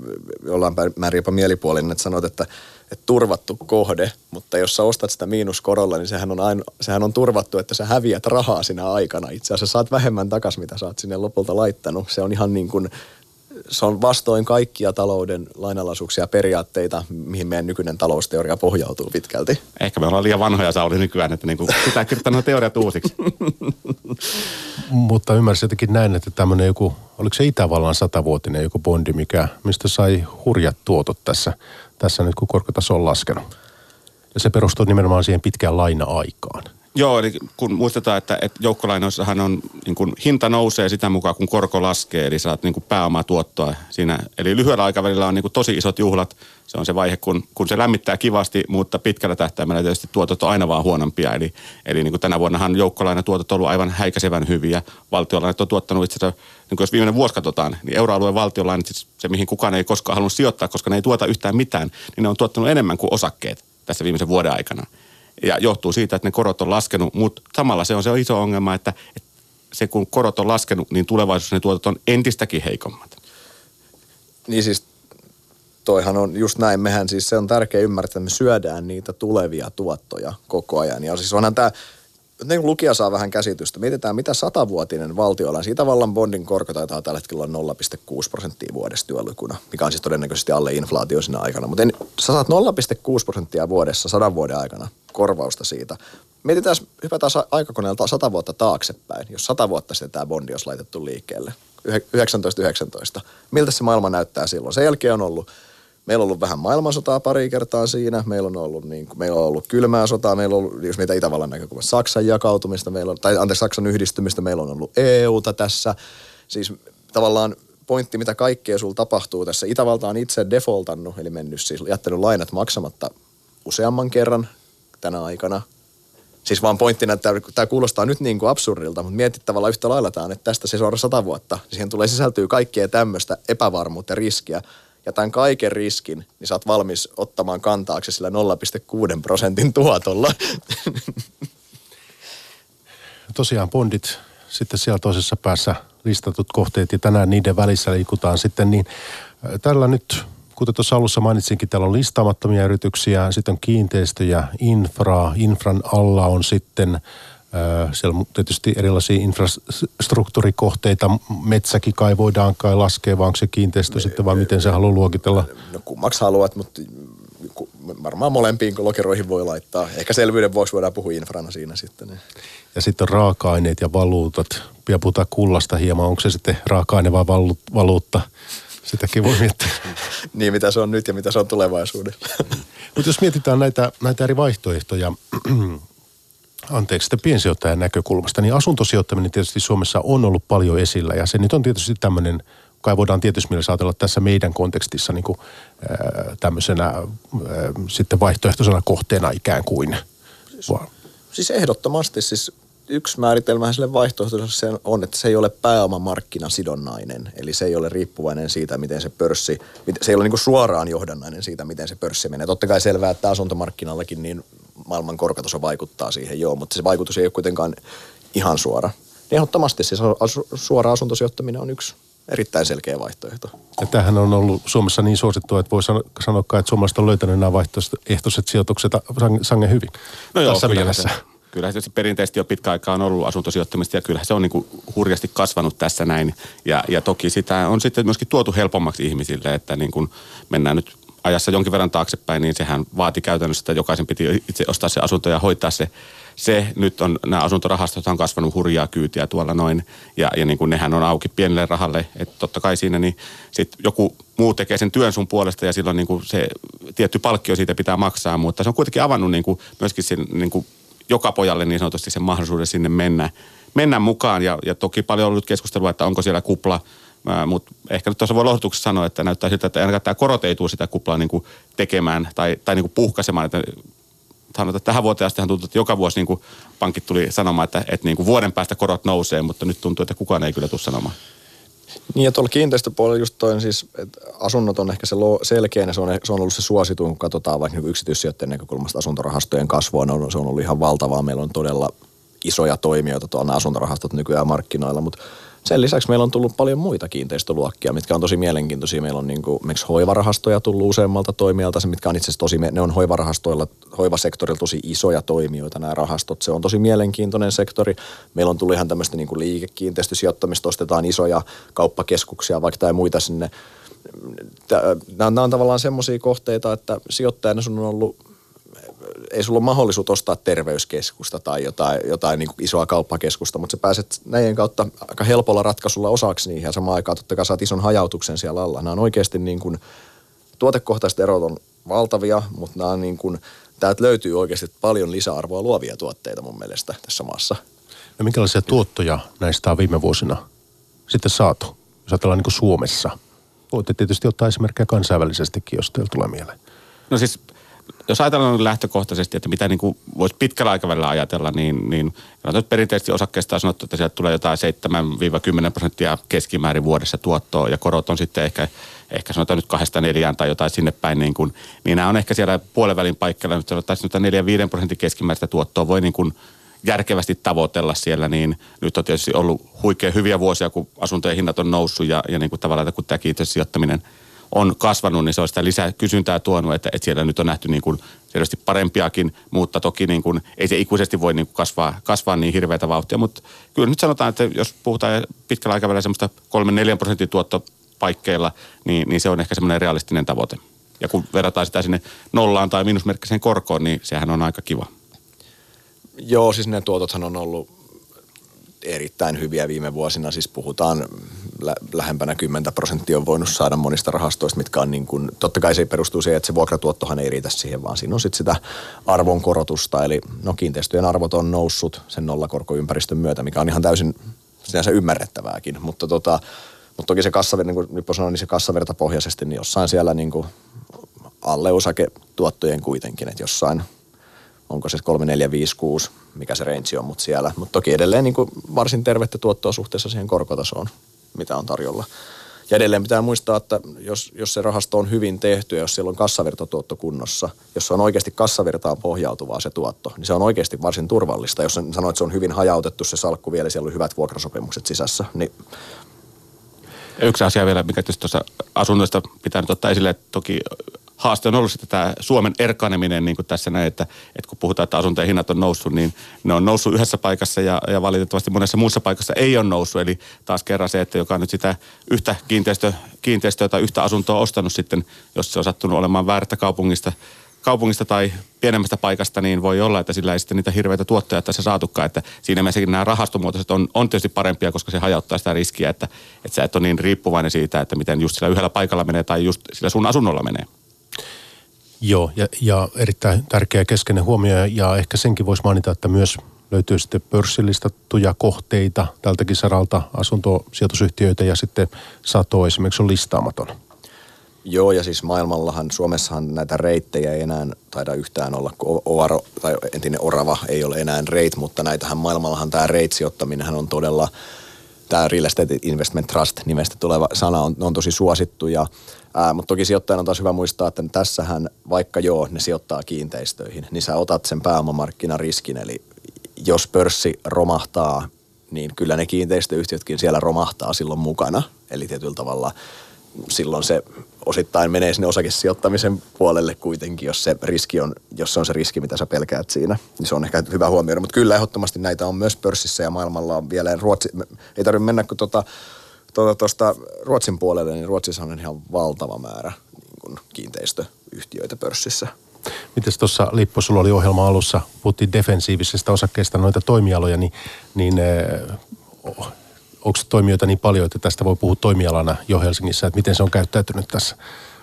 ollaan määrin jopa mielipuolinen, että sanot, että, että turvattu kohde, mutta jos sä ostat sitä miinuskorolla, niin sehän on, aino, sehän on turvattu, että sä häviät rahaa sinä aikana. Itse asiassa saat vähemmän takas, mitä sä oot sinne lopulta laittanut. Se on ihan niin kuin, se on vastoin kaikkia talouden lainalaisuuksia ja periaatteita, mihin meidän nykyinen talousteoria pohjautuu pitkälti. Ehkä me ollaan liian vanhoja Sauli nykyään, että niinku pitää kirjoittaa nuo teoriat uusiksi. Mutta ymmärsin jotenkin näin, että tämmöinen joku, oliko se Itävallan satavuotinen joku bondi, mikä, mistä sai hurjat tuotot tässä, tässä nyt kun korkotaso on laskenut. Ja se perustuu nimenomaan siihen pitkään laina-aikaan. Joo, eli kun muistetaan, että, että joukkolainoissahan on, niin kuin, hinta nousee sitä mukaan, kun korko laskee, eli saat niin kuin pääomaa tuottoa siinä. Eli lyhyellä aikavälillä on niin kuin, tosi isot juhlat. Se on se vaihe, kun, kun se lämmittää kivasti, mutta pitkällä tähtäimellä tietysti tuotot on aina vaan huonompia. Eli, eli niin kuin tänä vuonnahan joukkolainatuotot on ollut aivan häikäisevän hyviä. Valtiolainat on tuottanut itse asiassa, niin kuin jos viimeinen vuosi katsotaan, niin euroalueen valtiolainat, siis se mihin kukaan ei koskaan halunnut sijoittaa, koska ne ei tuota yhtään mitään, niin ne on tuottanut enemmän kuin osakkeet tässä viimeisen vuoden aikana ja johtuu siitä, että ne korot on laskenut, mutta samalla se on se iso ongelma, että, se kun korot on laskenut, niin tulevaisuudessa ne tuotot on entistäkin heikommat. Niin siis toihan on just näin. Mehän siis se on tärkeä ymmärtää, että me syödään niitä tulevia tuottoja koko ajan. Ja siis onhan tämä niin lukija saa vähän käsitystä. Mietitään, mitä satavuotinen valtiolla, siitä vallan bondin korko taitaa tällä hetkellä olla 0,6 prosenttia vuodessa työlukuna, mikä on siis todennäköisesti alle inflaatio siinä aikana. Mutta sä saat 0,6 prosenttia vuodessa sadan vuoden aikana korvausta siitä. Mietitään, hypätään aikakoneelta sata vuotta taaksepäin, jos sata vuotta sitten tämä bondi olisi laitettu liikkeelle. 1919. Miltä se maailma näyttää silloin? Sen jälkeen on ollut Meillä on ollut vähän maailmansotaa pari kertaa siinä. Meillä on ollut, niin kuin, meillä on ollut kylmää sotaa. Meillä on ollut, jos meitä Itävallan näkökulmasta, Saksan jakautumista. Meillä on, tai anteeksi, Saksan yhdistymistä. Meillä on ollut EUta tässä. Siis tavallaan pointti, mitä kaikkea sulla tapahtuu tässä. Itävalta on itse defaultannut, eli mennyt siis jättänyt lainat maksamatta useamman kerran tänä aikana. Siis vaan pointtina, että tämä kuulostaa nyt niin kuin absurdilta, mutta mietit tavallaan yhtä lailla tämän, että tästä se suora sata vuotta. Siihen tulee sisältyy kaikkea tämmöistä epävarmuutta ja riskiä, ja tämän kaiken riskin, niin sä oot valmis ottamaan kantaaksi sillä 0,6 prosentin tuotolla. Tosiaan bondit sitten siellä toisessa päässä listatut kohteet ja tänään niiden välissä liikutaan sitten, niin tällä nyt, kuten tuossa alussa mainitsinkin, täällä on listaamattomia yrityksiä, sitten on kiinteistöjä, infraa, infran alla on sitten siellä on tietysti erilaisia infrastruktuurikohteita. Metsäkin kai voidaan kai laskea, vai onko se kiinteistö me, sitten vai miten se haluaa luokitella? No kummaksi haluat, mutta varmaan molempiin lokeroihin voi laittaa. Ehkä selvyyden vuoksi voidaan puhua infrana siinä sitten. Niin. Ja sitten on raaka-aineet ja valuutat. Pidä puhutaan kullasta hieman. Onko se sitten raaka-aine vai valuutta? Sitäkin voi miettiä. niin, mitä se on nyt ja mitä se on tulevaisuudessa. Mutta jos mietitään näitä, näitä eri vaihtoehtoja, anteeksi, sitten piensijoittajan näkökulmasta, niin asuntosijoittaminen tietysti Suomessa on ollut paljon esillä ja se nyt on tietysti tämmöinen, kai voidaan tietysti mielessä ajatella tässä meidän kontekstissa niin kuin, ää, tämmöisenä ää, sitten vaihtoehtoisena kohteena ikään kuin. Siis, siis ehdottomasti, siis yksi määritelmä sille vaihtoehtoiselle on, että se ei ole pääomamarkkinasidonnainen. Eli se ei ole riippuvainen siitä, miten se pörssi, se ei ole niin suoraan johdannainen siitä, miten se pörssi menee. Totta kai selvää, että asuntomarkkinallakin niin maailman korkotaso vaikuttaa siihen, joo, mutta se vaikutus ei ole kuitenkaan ihan suora. Ehdottomasti siis suora asuntosijoittaminen on yksi erittäin selkeä vaihtoehto. Ja tämähän on ollut Suomessa niin suosittua, että voi sanoa, että suomalaiset on löytänyt nämä vaihtoehtoiset sijoitukset sangen hyvin no joo, tässä mielessä. Se, kyllä se perinteisesti jo pitkä aikaa on ollut asuntosijoittamista ja kyllä se on niin kuin hurjasti kasvanut tässä näin. Ja, ja toki sitä on sitten myöskin tuotu helpommaksi ihmisille, että niin kuin mennään nyt ajassa jonkin verran taaksepäin, niin sehän vaati käytännössä, että jokaisen piti itse ostaa se asunto ja hoitaa se. Se nyt on, nämä asuntorahastot on kasvanut hurjaa kyytiä tuolla noin, ja, ja niin kuin nehän on auki pienelle rahalle, että totta kai siinä niin sit joku muu tekee sen työn sun puolesta ja silloin niin kuin se tietty palkkio siitä pitää maksaa, mutta se on kuitenkin avannut niin kuin myöskin sen, niin kuin joka pojalle niin sanotusti sen mahdollisuuden sinne mennä, mennä mukaan. Ja, ja toki paljon on ollut keskustelua, että onko siellä kupla, mutta ehkä nyt tuossa voi lohdutuksessa sanoa, että näyttää siltä, että ainakaan tämä korot ei tule sitä kuplaa niin kuin tekemään tai, tai niin kuin puhkaisemaan, että sanotaan, että tähän vuoteen asti tuntuu, että joka vuosi niin kuin pankit tuli sanomaan, että, että niin kuin vuoden päästä korot nousee, mutta nyt tuntuu, että kukaan ei kyllä tule sanomaan. Niin ja tuolla kiinteistöpuolella just toi, siis, että asunnot on ehkä se selkeä, ja se on, se on ollut se suosituin, kun katsotaan vaikka niin yksityissijoittajien näkökulmasta asuntorahastojen kasvua, on, se on ollut ihan valtavaa. Meillä on todella isoja toimijoita tuolla asuntorahastot nykyään markkinoilla, mutta sen lisäksi meillä on tullut paljon muita kiinteistöluokkia, mitkä on tosi mielenkiintoisia. Meillä on niin kuin, hoivarahastoja tullut useammalta toimijalta, mitkä on itse asiassa tosi, ne on hoivarahastoilla, hoivasektorilla tosi isoja toimijoita nämä rahastot. Se on tosi mielenkiintoinen sektori. Meillä on tullut ihan tämmöistä niin kuin liikekiinteistösijoittamista, ostetaan isoja kauppakeskuksia vaikka tai muita sinne. Nämä on tavallaan semmoisia kohteita, että sijoittajana sun on ollut ei sulla ole mahdollisuus ostaa terveyskeskusta tai jotain, jotain niin kuin isoa kauppakeskusta, mutta sä pääset näiden kautta aika helpolla ratkaisulla osaksi niihin ja samaan aikaan totta kai saat ison hajautuksen siellä alla. Nämä on oikeasti niin kuin, tuotekohtaiset erot on valtavia, mutta nämä on niin kuin, täältä löytyy oikeasti paljon lisäarvoa luovia tuotteita mun mielestä tässä maassa. No minkälaisia tuottoja näistä on viime vuosina sitten saatu, jos ajatellaan niin kuin Suomessa? Voitte tietysti ottaa esimerkkejä kansainvälisestikin, jos teillä tulee mieleen. No siis jos ajatellaan lähtökohtaisesti, että mitä niin voisi pitkällä aikavälillä ajatella, niin, niin nyt perinteisesti osakkeesta on sanottu, että sieltä tulee jotain 7-10 prosenttia keskimäärin vuodessa tuottoa ja korot on sitten ehkä, ehkä sanotaan nyt kahdesta neljään tai jotain sinne päin, niin, kuin, niin nämä on ehkä siellä puolivälin paikalla, nyt sanotaan että 4-5 prosentin keskimääräistä tuottoa voi niin kuin järkevästi tavoitella siellä, niin nyt on tietysti ollut huikein hyviä vuosia, kun asuntojen hinnat on noussut ja, ja niin kuin tavallaan, kun tämä kiinteistösijoittaminen – on kasvanut, niin se on sitä lisää kysyntää tuonut, että, että siellä nyt on nähty niin kuin selvästi parempiakin, mutta toki niin kuin, ei se ikuisesti voi niin kuin kasvaa, kasvaa niin hirveätä vauhtia, mutta kyllä nyt sanotaan, että jos puhutaan pitkällä aikavälillä semmoista 3-4 prosentin tuottopaikkeilla, niin, niin se on ehkä semmoinen realistinen tavoite. Ja kun verrataan sitä sinne nollaan tai miinusmerkkiseen korkoon, niin sehän on aika kiva. Joo, siis ne tuotothan on ollut erittäin hyviä viime vuosina. Siis puhutaan lä- lähempänä 10 prosenttia on voinut saada monista rahastoista, mitkä on niin kuin, totta kai se perustuu siihen, että se vuokratuottohan ei riitä siihen, vaan siinä on sitten sitä arvonkorotusta. Eli no kiinteistöjen arvot on noussut sen nollakorkoympäristön myötä, mikä on ihan täysin sinänsä ymmärrettävääkin. Mutta tota, mutta toki se kassavirta, niin kuin Nippo sanoi, niin se kassavirtapohjaisesti, niin jossain siellä niin kuin alle osaketuottojen kuitenkin, että jossain – onko se 3, 4, 5, 6, mikä se range on, mutta siellä. Mutta toki edelleen niin kuin varsin tervettä tuottoa suhteessa siihen korkotasoon, mitä on tarjolla. Ja edelleen pitää muistaa, että jos, jos se rahasto on hyvin tehty ja jos siellä on kassavirtatuotto kunnossa, jos se on oikeasti kassavirtaan pohjautuvaa se tuotto, niin se on oikeasti varsin turvallista. Jos sanoit, että se on hyvin hajautettu se salkku vielä, siellä on hyvät vuokrasopimukset sisässä, niin Yksi asia vielä, mikä tietysti tuossa asunnoista pitää nyt ottaa esille, että toki haaste on ollut sitten tämä Suomen erkaneminen, niin kuin tässä näin, että, että kun puhutaan, että asuntojen hinnat on noussut, niin ne on noussut yhdessä paikassa ja, ja valitettavasti monessa muussa paikassa ei ole noussut. Eli taas kerran se, että joka on nyt sitä yhtä kiinteistö, kiinteistöä tai yhtä asuntoa ostanut sitten, jos se on sattunut olemaan väärästä kaupungista, kaupungista tai pienemmästä paikasta, niin voi olla, että sillä ei sitten niitä hirveitä tuottoja tässä saatukaan. Että siinä mielessä nämä rahastomuotoiset on, on tietysti parempia, koska se hajauttaa sitä riskiä, että, että sä et ole niin riippuvainen siitä, että miten just sillä yhdellä paikalla menee tai just sillä sun asunnolla menee. Joo, ja, ja erittäin tärkeä keskeinen huomio, ja ehkä senkin voisi mainita, että myös löytyy sitten pörssilistattuja kohteita tältäkin saralta, asuntosijoitusyhtiöitä ja sitten Sato esimerkiksi on listaamaton. Joo, ja siis maailmallahan, Suomessahan näitä reittejä ei enää taida yhtään olla, kun Oaro, tai entinen orava ei ole enää reit, mutta näitähän maailmallahan tämä reit-sijoittaminen on todella, tämä Real Estate Investment Trust nimestä tuleva sana on, on tosi suosittu ja Ää, mutta toki sijoittajan on taas hyvä muistaa, että tässähän vaikka joo, ne sijoittaa kiinteistöihin, niin sä otat sen pääomamarkkinariskin. Eli jos pörssi romahtaa, niin kyllä ne kiinteistöyhtiötkin siellä romahtaa silloin mukana. Eli tietyllä tavalla silloin se osittain menee sinne osakesijoittamisen puolelle kuitenkin, jos se riski on, jos se on se riski, mitä sä pelkäät siinä. Niin se on ehkä hyvä huomioida. Mutta kyllä ehdottomasti näitä on myös pörssissä ja maailmalla on vielä. Ruotsi, ei tarvitse mennä kuin tuota, tuosta Ruotsin puolelle, niin Ruotsissa on ihan valtava määrä niin kuin kiinteistöyhtiöitä pörssissä. Miten tuossa Lippo, sulla oli ohjelma alussa, puhuttiin defensiivisestä osakkeista noita toimialoja, niin, niin oh, onko toimijoita niin paljon, että tästä voi puhua toimialana jo Helsingissä, että miten se on käyttäytynyt tässä?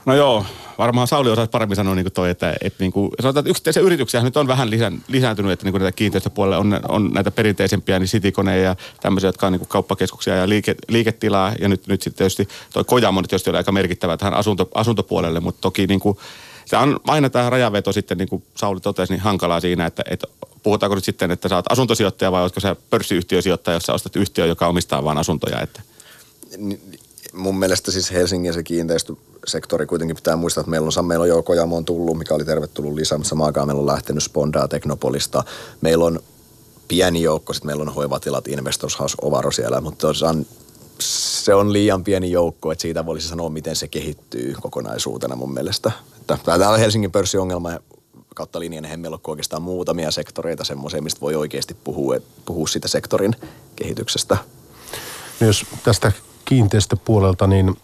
No joo, varmaan Sauli osaisi paremmin sanoa niin kuin toi, että, että, niin kuin, sanotaan, että yksittäisiä yrityksiä nyt on vähän lisän, lisääntynyt, että niin kuin näitä kiinteistöpuolella on, on näitä perinteisempiä, niin sitikoneja ja tämmöisiä, jotka on niin kuin kauppakeskuksia ja liike, liiketilaa. Ja nyt, nyt sitten tietysti toi Kojamo nyt tietysti oli aika merkittävä tähän asunto, asuntopuolelle, mutta toki niin kuin, se on aina tämä rajaveto sitten, niin kuin Sauli totesi, niin hankalaa siinä, että, että puhutaanko nyt sitten, että sä oot asuntosijoittaja vai oletko sä pörssiyhtiösijoittaja, jos sä ostat yhtiö, joka omistaa vain asuntoja? Että mun mielestä siis Helsingin se kiinteistösektori kuitenkin pitää muistaa, että meillä on, meillä on Kojamoon tullut, mikä oli tervetullut lisää, mutta samaan aikaan meillä on lähtenyt Spondaa Teknopolista. Meillä on pieni joukko, sitten meillä on hoivatilat, Investors House, Ovaro siellä, mutta tosiaan se on liian pieni joukko, että siitä voisi sanoa, miten se kehittyy kokonaisuutena mun mielestä. Tämä on Helsingin pörssiongelma kautta linjan, eihän meillä ole oikeastaan muutamia sektoreita semmoisia, mistä voi oikeasti puhua, puhua siitä sektorin kehityksestä. Myös tästä kiinteistöpuolelta, niin,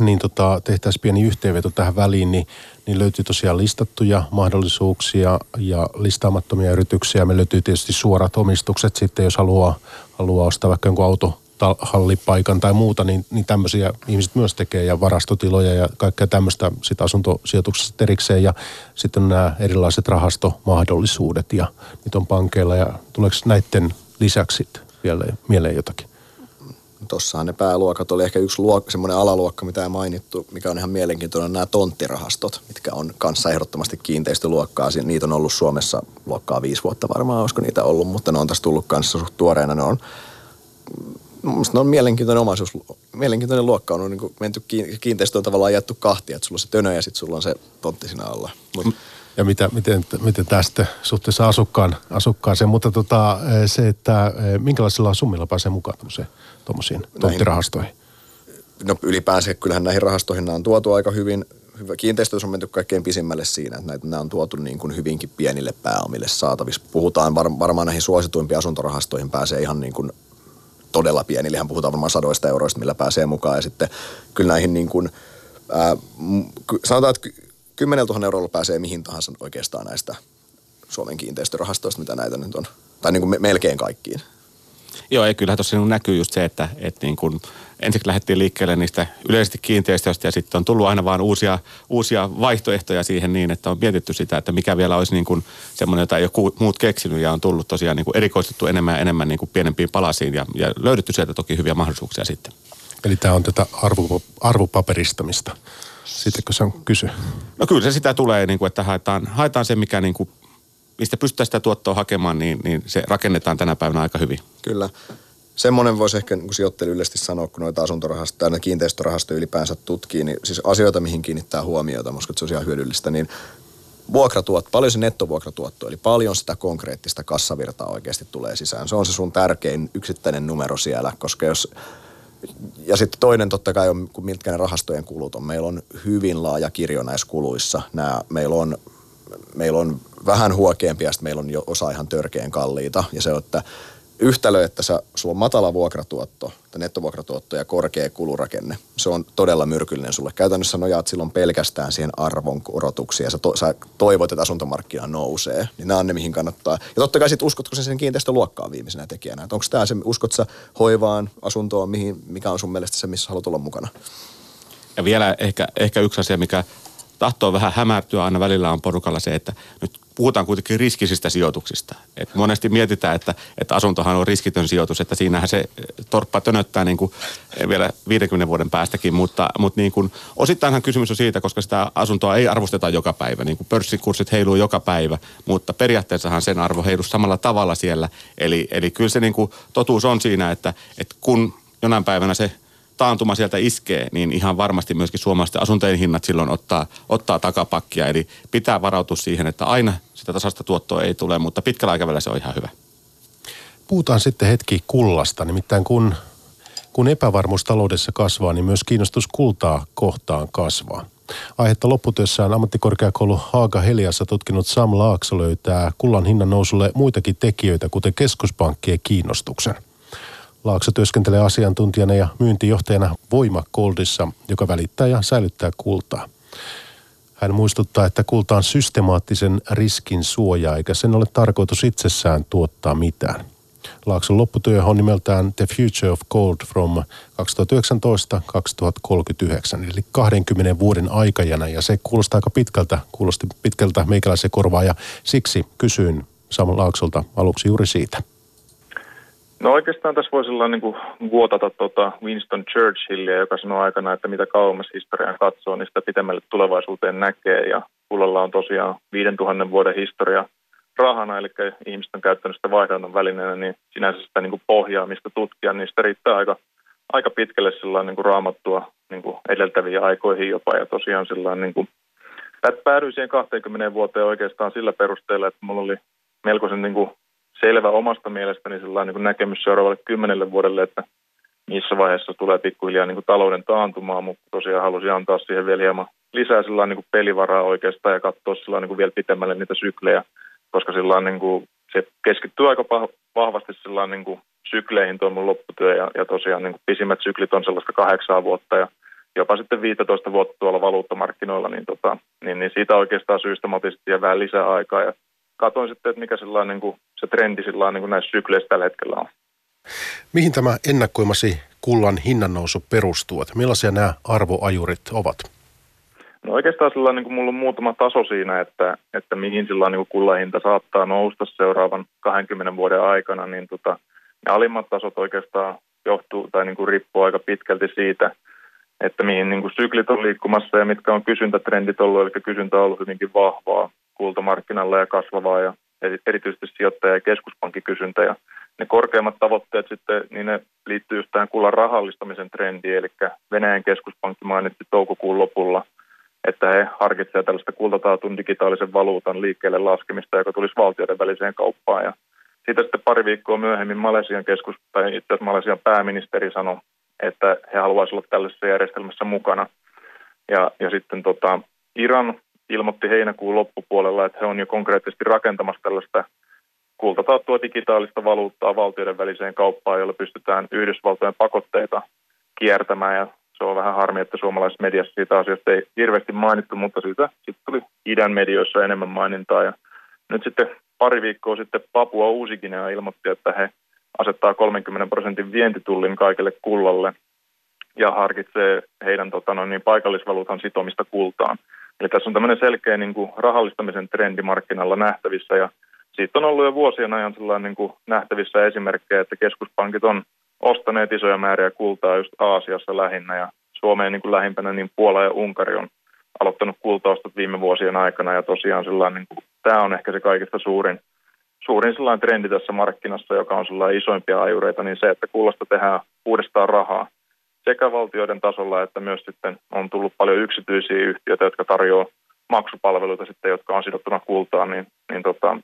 niin tota, tehtäisiin pieni yhteenveto tähän väliin, niin, niin löytyy tosiaan listattuja mahdollisuuksia ja listaamattomia yrityksiä. Me löytyy tietysti suorat omistukset sitten, jos haluaa, haluaa ostaa vaikka jonkun auto hallipaikan tai muuta, niin, niin tämmöisiä ihmiset myös tekee ja varastotiloja ja kaikkea tämmöistä sitten asuntosijoituksesta erikseen ja sitten on nämä erilaiset rahastomahdollisuudet ja niitä on pankeilla ja tuleeko näiden lisäksi vielä mieleen jotakin? Tuossahan ne pääluokat oli ehkä yksi luokka, semmoinen alaluokka, mitä ei mainittu, mikä on ihan mielenkiintoinen, nämä tonttirahastot, mitkä on kanssa ehdottomasti kiinteistöluokkaa. Niitä on ollut Suomessa luokkaa viisi vuotta varmaan, olisiko niitä ollut, mutta ne on tässä tullut kanssa suht tuoreena. Ne on, ne on mielenkiintoinen omaisuus, mielenkiintoinen luokka. On niin menty kiinteistöön tavallaan jätty kahtia, että sulla on se tönö ja sitten sulla on se tontti siinä alla. Mut, ja mitä, miten, miten tästä suhteessa asukkaan, asukkaaseen, mutta tota, se, että minkälaisilla summilla pääsee mukaan tuommoisiin tonttirahastoihin? No ylipäänsä kyllähän näihin rahastoihin nämä on tuotu aika hyvin. Hyvä. Kiinteistössä on menty kaikkein pisimmälle siinä, että näitä, nämä on tuotu niin kuin hyvinkin pienille pääomille saatavissa. Puhutaan var, varmaan näihin suosituimpiin asuntorahastoihin pääsee ihan niin kuin todella pienille. Ihan puhutaan varmaan sadoista euroista, millä pääsee mukaan. Ja sitten kyllä näihin niin kuin, ää, sanotaan, että 10 000 eurolla pääsee mihin tahansa oikeastaan näistä Suomen kiinteistörahastoista, mitä näitä nyt on. Tai niin kuin melkein kaikkiin. Joo, ei kyllähän tuossa niin näkyy just se, että, että niin kun ensiksi lähdettiin liikkeelle niistä yleisesti kiinteistöistä ja sitten on tullut aina vaan uusia, uusia vaihtoehtoja siihen niin, että on mietitty sitä, että mikä vielä olisi niin kuin semmoinen, jota ei ole muut keksinyt ja on tullut tosiaan niin kuin erikoistuttu enemmän ja enemmän niin kuin pienempiin palasiin ja, ja löydetty sieltä toki hyviä mahdollisuuksia sitten. Eli tämä on tätä arvo, arvopaperistamista. Sitäkö se on kysy? No kyllä se sitä tulee, niin kuin, että haetaan, haetaan se, mikä niin kuin mistä pystytään sitä tuottoa hakemaan, niin, niin se rakennetaan tänä päivänä aika hyvin. Kyllä. Semmoinen voisi ehkä niin sijoittelu yleisesti sanoa, kun noita asuntorahastoja tai kiinteistörahastoja ylipäänsä tutkii, niin siis asioita, mihin kiinnittää huomiota, koska se on ihan hyödyllistä, niin vuokratuotto, paljon se nettovuokratuotto, eli paljon sitä konkreettista kassavirtaa oikeasti tulee sisään. Se on se sun tärkein yksittäinen numero siellä, koska jos ja sitten toinen totta kai on, mitkä ne rahastojen kulut on. Meillä on hyvin laaja kirjo näissä kuluissa. Nämä, meillä on meillä on vähän huokeampia, sitten meillä on jo osa ihan törkeän kalliita. Ja se että yhtälö, että sä, sulla on matala vuokratuotto, nettovuokratuotto ja korkea kulurakenne, se on todella myrkyllinen sulle. Käytännössä nojaat silloin pelkästään siihen arvon korotuksiin ja sä, to, sä toivot, että asuntomarkkina nousee. Niin nämä on ne, mihin kannattaa. Ja totta kai sitten uskotko sen kiinteistöluokkaan viimeisenä tekijänä. Onko tämä se, uskot sä hoivaan, asuntoon, mihin, mikä on sun mielestä se, missä haluat olla mukana? Ja vielä ehkä, ehkä yksi asia, mikä tahtoo vähän hämärtyä aina välillä on porukalla se, että nyt puhutaan kuitenkin riskisistä sijoituksista. Et monesti mietitään, että, että asuntohan on riskitön sijoitus, että siinähän se torppa tönöttää niin kuin vielä 50 vuoden päästäkin, mutta, mutta niin kuin, osittainhan kysymys on siitä, koska sitä asuntoa ei arvosteta joka päivä, niin kuin pörssikurssit heiluu joka päivä, mutta periaatteessahan sen arvo heiluu samalla tavalla siellä. Eli, eli kyllä se niin kuin, totuus on siinä, että, että kun jonain päivänä se taantuma sieltä iskee, niin ihan varmasti myöskin suomalaisten asuntojen hinnat silloin ottaa, ottaa takapakkia. Eli pitää varautua siihen, että aina sitä tasasta tuottoa ei tule, mutta pitkällä aikavälillä se on ihan hyvä. Puhutaan sitten hetki kullasta, nimittäin kun, kun epävarmuus taloudessa kasvaa, niin myös kiinnostus kultaa kohtaan kasvaa. Aihetta lopputyössään ammattikorkeakoulu Haaga Heliassa tutkinut Sam Laakso löytää kullan hinnan nousulle muitakin tekijöitä, kuten keskuspankkien kiinnostuksen. Laakso työskentelee asiantuntijana ja myyntijohtajana Voima Goldissa, joka välittää ja säilyttää kultaa. Hän muistuttaa, että kulta on systemaattisen riskin suoja, eikä sen ole tarkoitus itsessään tuottaa mitään. Laakson lopputyö on nimeltään The Future of Gold from 2019-2039, eli 20 vuoden aikajana, ja se kuulostaa aika pitkältä, kuulosti pitkältä meikäläisen korvaa, ja siksi kysyin Samu Laaksolta aluksi juuri siitä. No oikeastaan tässä voisi olla niin kuin vuotata tuota Winston Churchillia, joka sanoi aikana, että mitä kauemmas historian katsoo, niin sitä pitemmälle tulevaisuuteen näkee. Ja kullalla on tosiaan 5000 vuoden historia rahana, eli ihmiset on käyttänyt sitä vaihdonnan välineenä, niin sinänsä sitä niin kuin pohjaa, mistä tutkia, niin sitä riittää aika, aika pitkälle sillä niin kuin raamattua niin kuin edeltäviin aikoihin jopa. Ja tosiaan sillä niin kuin, päädyin siihen 20 vuoteen oikeastaan sillä perusteella, että mulla oli melkoisen niin kuin selvä omasta mielestäni sellainen niin näkemys seuraavalle kymmenelle vuodelle, että missä vaiheessa tulee pikkuhiljaa niin kuin talouden taantumaan, mutta tosiaan halusin antaa siihen vielä hieman lisää sellainen niin kuin pelivaraa oikeastaan ja katsoa sellainen niin kuin vielä pitemmälle niitä syklejä, koska sillä niin kuin, se keskittyy aika vahvasti sellainen niin kuin sykleihin tuo mun lopputyö ja, ja tosiaan niin kuin pisimmät syklit on sellaista kahdeksaa vuotta ja jopa sitten 15 vuotta tuolla valuuttamarkkinoilla, niin, tota, niin, niin siitä oikeastaan syystä mä otin vähän lisää aikaa ja katoin sitten, että mikä sellainen niin kuin, se trendi sellainen niin kuin näissä sykleissä tällä hetkellä on. Mihin tämä ennakkoimasi kullan hinnannousu perustuu? Että millaisia nämä arvoajurit ovat? No oikeastaan sillä niin kuin mulla on muutama taso siinä, että, että mihin sillä niin kullan hinta saattaa nousta seuraavan 20 vuoden aikana, niin tota, ne alimmat tasot oikeastaan johtuu tai niin kuin riippuu aika pitkälti siitä, että mihin niin kuin syklit on liikkumassa ja mitkä on kysyntätrendit ollut, eli kysyntä on ollut hyvinkin vahvaa kultamarkkinalla ja kasvavaa ja erityisesti sijoittaja- ja keskuspankkikysyntä. Ja ne korkeimmat tavoitteet sitten, niin ne liittyy just tähän kullan rahallistamisen trendiin, eli Venäjän keskuspankki mainitsi toukokuun lopulla, että he harkitsevat tällaista kultataatun digitaalisen valuutan liikkeelle laskemista, joka tulisi valtioiden väliseen kauppaan. Ja siitä sitten pari viikkoa myöhemmin Malesian keskus, tai itse asiassa Malesian pääministeri sanoi, että he haluaisivat olla tällaisessa järjestelmässä mukana. Ja, ja sitten tota, Iran ilmoitti heinäkuun loppupuolella, että he on jo konkreettisesti rakentamassa tällaista kultataattua digitaalista valuuttaa valtioiden väliseen kauppaan, jolla pystytään Yhdysvaltojen pakotteita kiertämään. Ja se on vähän harmi, että suomalaisessa mediassa siitä asiasta ei hirveästi mainittu, mutta siitä sitten tuli idän medioissa enemmän mainintaa. Ja nyt sitten pari viikkoa sitten Papua Uusikinea ilmoitti, että he asettaa 30 prosentin vientitullin kaikille kullalle ja harkitsee heidän tota, no, niin, paikallisvaluutan sitomista kultaan. Eli tässä on tämmöinen selkeä niin kuin rahallistamisen trendi markkinalla nähtävissä ja siitä on ollut jo vuosien ajan sellainen niin kuin nähtävissä esimerkkejä, että keskuspankit on ostaneet isoja määriä kultaa just Aasiassa lähinnä ja Suomeen niin kuin lähimpänä niin Puola ja Unkari on aloittanut kultaostot viime vuosien aikana ja tosiaan sellainen, niin kuin, tämä on ehkä se kaikista suurin, suurin sellainen trendi tässä markkinassa, joka on sellainen isoimpia ajureita, niin se, että kullasta tehdään uudestaan rahaa sekä valtioiden tasolla että myös sitten on tullut paljon yksityisiä yhtiöitä, jotka tarjoaa maksupalveluita sitten, jotka on sidottuna kultaan, niin, niin tota,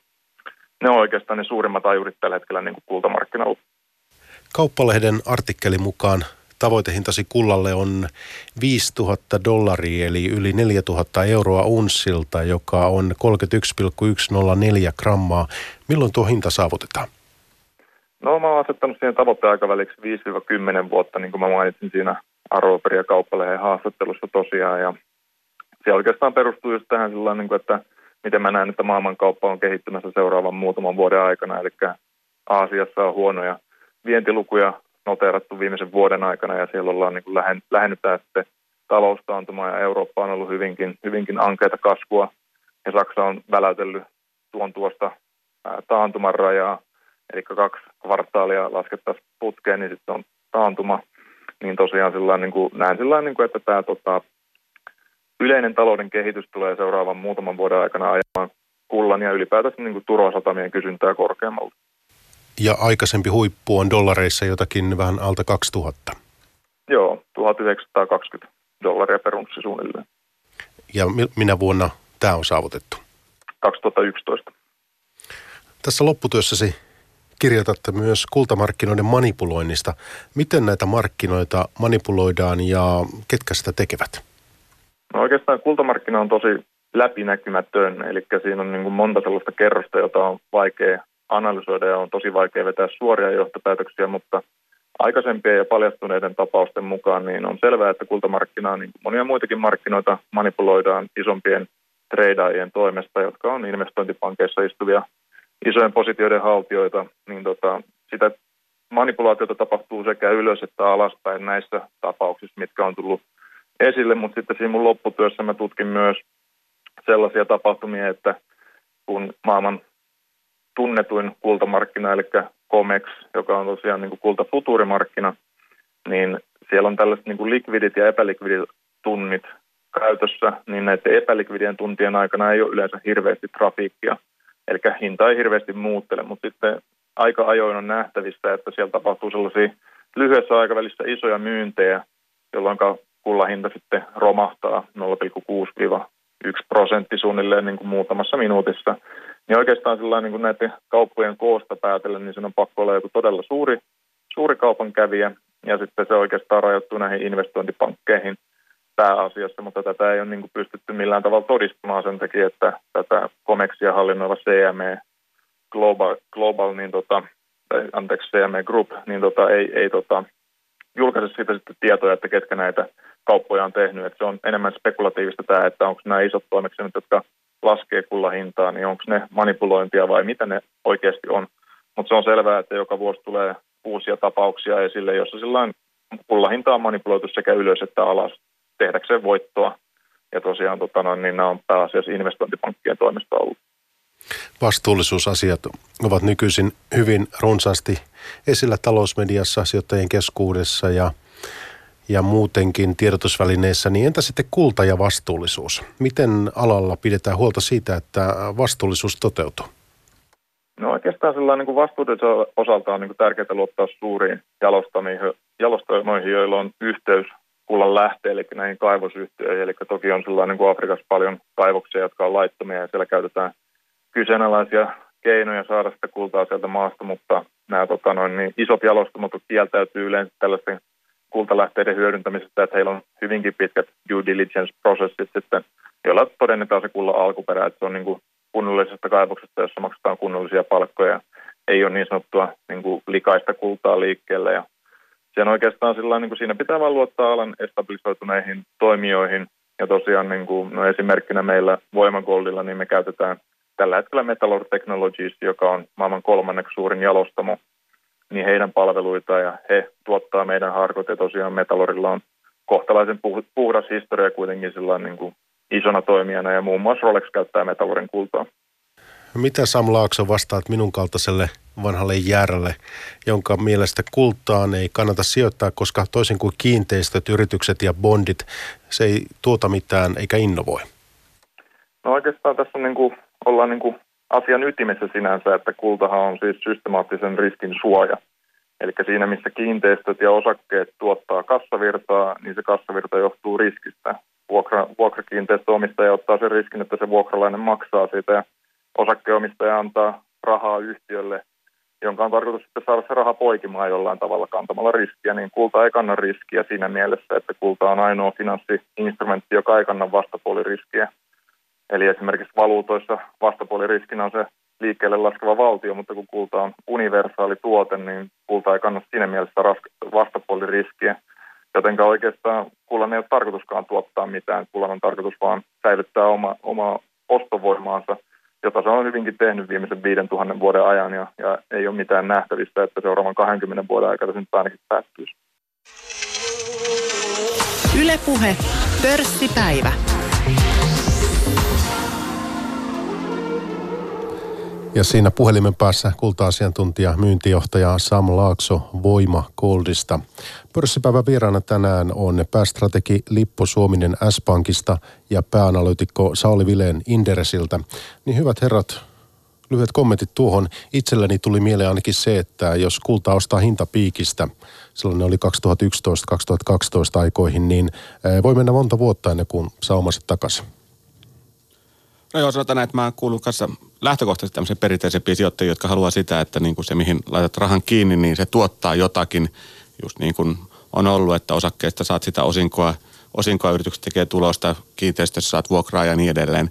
ne on oikeastaan ne suurimmat ajurit tällä hetkellä niin kuin kultamarkkinoilla. Kauppalehden artikkelin mukaan tavoitehintasi kullalle on 5000 dollaria eli yli 4000 euroa unssilta, joka on 31,104 grammaa. Milloin tuo hinta saavutetaan? No mä oon asettanut siihen tavoitteaikaväliksi 5-10 vuotta, niin kuin mä mainitsin siinä Arvoperi- ja kauppalehden haastattelussa tosiaan. Ja se oikeastaan perustuu just tähän sillä niin kuin, että miten mä näen, että maailmankauppa on kehittymässä seuraavan muutaman vuoden aikana. Eli Aasiassa on huonoja vientilukuja noteerattu viimeisen vuoden aikana ja siellä ollaan niin kuin lähen, lähennytään sitten taloustaantuma ja Eurooppa on ollut hyvinkin, hyvinkin ankeita kasvua ja Saksa on väläytellyt tuon tuosta taantuman rajaa, eli kaksi kvartaalia laskettaisiin putkeen, niin sitten on taantuma. Niin tosiaan sillä niin kuin, näen sillä niin kuin, että tämä tota, yleinen talouden kehitys tulee seuraavan muutaman vuoden aikana ajamaan kullan ja ylipäätänsä niin kuin turvasatamien kysyntää korkeammalta. Ja aikaisempi huippu on dollareissa jotakin vähän alta 2000. Joo, 1920 dollaria per unssi suunnilleen. Ja minä vuonna tämä on saavutettu? 2011. Tässä lopputyössäsi kirjoitatte myös kultamarkkinoiden manipuloinnista. Miten näitä markkinoita manipuloidaan ja ketkä sitä tekevät? No oikeastaan kultamarkkina on tosi läpinäkymätön, eli siinä on niin kuin monta sellaista kerrosta, jota on vaikea analysoida ja on tosi vaikea vetää suoria johtopäätöksiä, mutta aikaisempien ja paljastuneiden tapausten mukaan niin on selvää, että kultamarkkinaa, niin kuin monia muitakin markkinoita, manipuloidaan isompien treidaajien toimesta, jotka on investointipankeissa istuvia isojen positioiden haltijoita, niin tota, sitä manipulaatiota tapahtuu sekä ylös että alaspäin näissä tapauksissa, mitkä on tullut esille, mutta sitten siinä mun lopputyössä mä tutkin myös sellaisia tapahtumia, että kun maailman tunnetuin kultamarkkina, eli COMEX, joka on tosiaan niin kuin kultafutuurimarkkina, niin siellä on tällaiset niin kuin likvidit ja epälikvidit tunnit käytössä, niin näiden epälikvidien tuntien aikana ei ole yleensä hirveästi trafiikkia, eli hinta ei hirveästi muuttele, mutta sitten aika ajoin on nähtävissä, että siellä tapahtuu sellaisia lyhyessä aikavälissä isoja myyntejä, jolloin kullan hinta sitten romahtaa 0,6-1 prosentti suunnilleen niin kuin muutamassa minuutissa. Niin oikeastaan sillä niin kuin näiden kauppojen koosta päätellen, niin se on pakko olla joku todella suuri, suuri kaupankävijä, ja sitten se oikeastaan rajoittuu näihin investointipankkeihin – pääasiassa, mutta tätä ei ole niin pystytty millään tavalla todistamaan sen takia, että tätä Comexia hallinnoiva CME Global, Global niin tota, tai, anteeksi, CME Group, niin tota, ei, ei tota, julkaise siitä sitten tietoja, että ketkä näitä kauppoja on tehnyt. että se on enemmän spekulatiivista tämä, että onko nämä isot toimeksiannot, jotka laskee kullahintaa, niin onko ne manipulointia vai mitä ne oikeasti on. Mutta se on selvää, että joka vuosi tulee uusia tapauksia esille, jossa sillä kullahinta on manipuloitu sekä ylös että alas tehdäkseen voittoa. Ja tosiaan tota noin, niin nämä on pääasiassa investointipankkien toimesta ollut. Vastuullisuusasiat ovat nykyisin hyvin runsaasti esillä talousmediassa, sijoittajien keskuudessa ja, ja muutenkin tiedotusvälineissä. Niin entä sitten kulta ja vastuullisuus? Miten alalla pidetään huolta siitä, että vastuullisuus toteutuu? No oikeastaan sellainen niin vastuullisuuden osalta on niin tärkeää luottaa suuriin jalostamoihin, joilla on yhteys kullan lähteelle, eli näihin kaivosyhtiöihin. Eli toki on sellainen kuin Afrikassa paljon kaivoksia, jotka on laittomia ja siellä käytetään kyseenalaisia keinoja saada sitä kultaa sieltä maasta, mutta nämä tota, noin, niin isot jalostamot kieltäytyy yleensä tällaisten kultalähteiden hyödyntämisestä, että heillä on hyvinkin pitkät due diligence-prosessit sitten, joilla todennetaan se kullan alkuperä, että se on niin kuin kunnollisesta kaivoksesta, jossa maksetaan kunnollisia palkkoja. Ei ole niin sanottua niin kuin likaista kultaa liikkeelle ja sen oikeastaan sillä niin kuin siinä pitää vain luottaa alan estabilisoituneihin toimijoihin. Ja tosiaan niin kuin, no esimerkkinä meillä Voimagoldilla, niin me käytetään tällä hetkellä Metallor Technologies, joka on maailman kolmanneksi suurin jalostamo, niin heidän palveluita ja he tuottaa meidän harkot ja tosiaan Metallorilla on kohtalaisen puhdas historia kuitenkin sillä niin kuin isona toimijana ja muun muassa Rolex käyttää Metallorin kultaa. Mitä Sam Laakso vastaat minun kaltaiselle vanhalle jäärälle, jonka mielestä kultaan ei kannata sijoittaa, koska toisin kuin kiinteistöt, yritykset ja bondit, se ei tuota mitään eikä innovoi? No oikeastaan tässä niin kuin, ollaan niin kuin asian ytimessä sinänsä, että kultahan on siis systemaattisen riskin suoja. Eli siinä, missä kiinteistöt ja osakkeet tuottaa kassavirtaa, niin se kassavirta johtuu riskistä. Vuokra, vuokrakiinteistöomistaja ottaa sen riskin, että se vuokralainen maksaa siitä ja osakkeenomistaja antaa rahaa yhtiölle, jonka on tarkoitus sitten saada se raha poikimaan jollain tavalla kantamalla riskiä, niin kulta ei kanna riskiä siinä mielessä, että kulta on ainoa finanssiinstrumentti, joka ei kanna vastapuoliriskiä. Eli esimerkiksi valuutoissa vastapuoliriskinä on se liikkeelle laskeva valtio, mutta kun kulta on universaali tuote, niin kulta ei kanna siinä mielessä vastapuoliriskiä. Jotenka oikeastaan kullan ei ole tarkoituskaan tuottaa mitään, kullan on tarkoitus vaan säilyttää oma, oma ostovoimaansa – jota se on hyvinkin tehnyt viimeisen 5000 vuoden ajan ja, ja ei ole mitään nähtävistä, että seuraavan 20 vuoden aikana se nyt ainakin päättyisi. Ylepuhe pörssipäivä. Ja siinä puhelimen päässä kulta-asiantuntija, myyntijohtaja Sam Laakso Voima Goldista. Pörssipäivän vieraana tänään on päästrategi Lippo Suominen S-Pankista ja pääanalytikko Sauli Vileen Inderesiltä. Niin hyvät herrat, lyhyet kommentit tuohon. Itselläni tuli mieleen ainakin se, että jos kulta ostaa hintapiikistä, silloin oli 2011-2012 aikoihin, niin eh, voi mennä monta vuotta ennen kuin saa takaisin. No joo, sanotaan näin, että mä kuulun kanssa lähtökohtaisesti tämmöisen perinteisempiin sijoittajia, jotka haluaa sitä, että niin kuin se mihin laitat rahan kiinni, niin se tuottaa jotakin, just niin kuin on ollut, että osakkeista saat sitä osinkoa, osinkoa yritykset tekee tulosta, kiinteistössä saat vuokraa ja niin edelleen.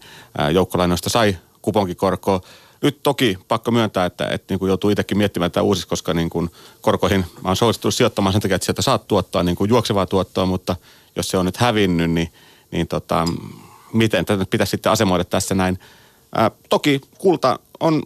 Joukkolainoista sai kuponkikorkoa. Nyt toki pakko myöntää, että, että niin kuin joutuu itsekin miettimään tätä uusiksi, koska niin kuin korkoihin mä oon suosittu sijoittamaan sen takia, että sieltä saat tuottaa niin kuin juoksevaa tuottoa, mutta jos se on nyt hävinnyt, niin, niin tota, miten tätä pitäisi sitten asemoida tässä näin. Ää, toki kulta on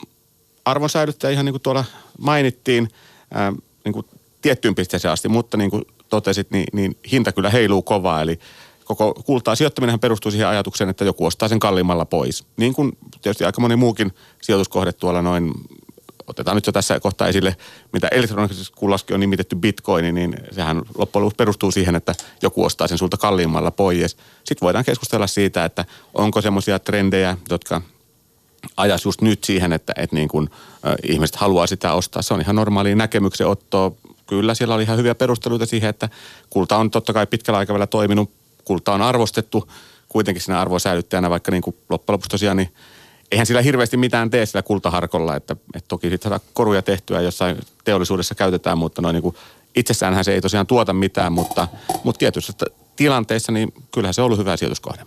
arvonsäilyttäjä ihan niin kuin tuolla mainittiin ää, niin kuin tiettyyn pisteeseen asti, mutta niin kuin totesit, niin, niin hinta kyllä heiluu kovaa. Eli koko kultaa sijoittaminen perustuu siihen ajatukseen, että joku ostaa sen kalliimmalla pois. Niin kuin tietysti aika moni muukin sijoituskohde tuolla noin otetaan nyt jo tässä kohtaa esille, mitä elektronisessa kullaskin on nimitetty bitcoini, niin sehän loppujen lopuksi perustuu siihen, että joku ostaa sen sulta kalliimmalla pois. Sitten voidaan keskustella siitä, että onko semmoisia trendejä, jotka ajas just nyt siihen, että, että niin kuin, äh, ihmiset haluaa sitä ostaa. Se on ihan normaali näkemyksen otto. Kyllä siellä oli ihan hyviä perusteluita siihen, että kulta on totta kai pitkällä aikavälillä toiminut. Kulta on arvostettu kuitenkin siinä arvosäilyttäjänä, vaikka niin kuin loppujen lopuksi tosiaan niin eihän sillä hirveästi mitään tee sillä kultaharkolla, että, että toki saada koruja tehtyä jossain teollisuudessa käytetään, mutta noin niin kuin itsessäänhän se ei tosiaan tuota mitään, mutta, mutta tietyissä tilanteissa niin kyllähän se on ollut hyvä sijoituskohde.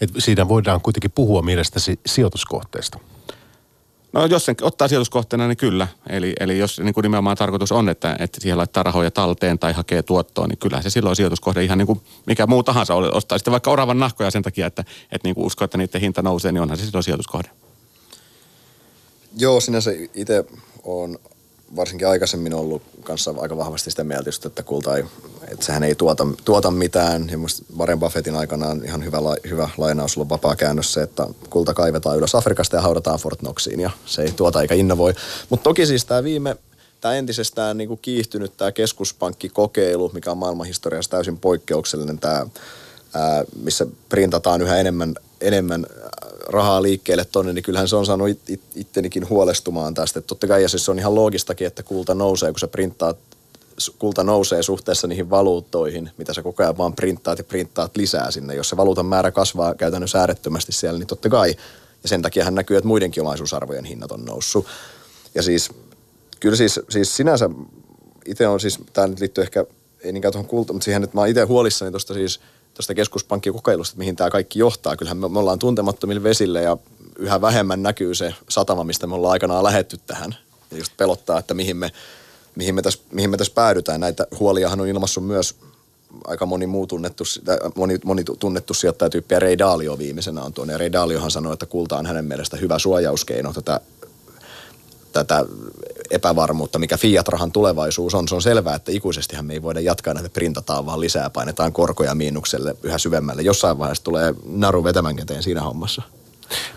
Et siinä voidaan kuitenkin puhua mielestäsi sijoituskohteesta. No jos sen ottaa sijoituskohteena, niin kyllä. Eli, eli jos niin kuin nimenomaan tarkoitus on, että, että siihen laittaa rahoja talteen tai hakee tuottoa, niin kyllä se silloin sijoituskohde ihan niin kuin mikä muu tahansa ostaa. Sitten vaikka oravan nahkoja sen takia, että, että niin kuin uskoo, että niiden hinta nousee, niin onhan se silloin sijoituskohde. Joo, sinänsä itse on varsinkin aikaisemmin ollut kanssa aika vahvasti sitä mieltä just, että kulta ei, että sehän ei tuota, tuota mitään. Ja Warren Buffettin aikanaan ihan hyvä, hyvä lainaus ollut vapaa käännös se, että kulta kaivetaan ylös Afrikasta ja haudataan Fort Knoxiin ja se ei tuota eikä innovoi. Mutta toki siis tämä viime, tämä entisestään niin kuin kiihtynyt tämä keskuspankkikokeilu, mikä on maailmanhistoriassa täysin poikkeuksellinen, tämä, missä printataan yhä enemmän, enemmän rahaa liikkeelle tonne, niin kyllähän se on saanut it, it, ittenikin huolestumaan tästä. Et totta kai ja siis se on ihan loogistakin, että kulta nousee, kun sä printtaat kulta nousee suhteessa niihin valuuttoihin, mitä sä koko ajan vaan printtaat ja printtaat lisää sinne. Jos se valuutan määrä kasvaa käytännössä äärettömästi siellä, niin totta kai. Ja sen takia hän näkyy, että muidenkin omaisuusarvojen hinnat on noussut. Ja siis, kyllä siis, siis sinänsä itse on siis, tämä nyt liittyy ehkä, ei niinkään tuohon kulta, mutta siihen, että mä oon itse huolissani tuosta siis – tuosta keskuspankkikokeilusta, että mihin tämä kaikki johtaa. Kyllähän me, me ollaan tuntemattomille vesille ja yhä vähemmän näkyy se satama, mistä me ollaan aikanaan lähetty tähän. Ja just pelottaa, että mihin me, mihin me, tässä, mihin me tässä päädytään. Näitä huoliahan on ilmassut myös aika moni muu tunnettu, moni, moni tunnettu sijoittajatyyppi ja Ray Dalio viimeisenä on tuonne. Ray Daliohan sanoi, että kulta on hänen mielestä hyvä suojauskeino tätä tätä epävarmuutta, mikä fiat-rahan tulevaisuus on. Se on selvää, että ikuisestihan me ei voida jatkaa näitä printataan, vaan lisää painetaan korkoja miinukselle yhä syvemmälle. Jossain vaiheessa tulee naru vetämän käteen siinä hommassa.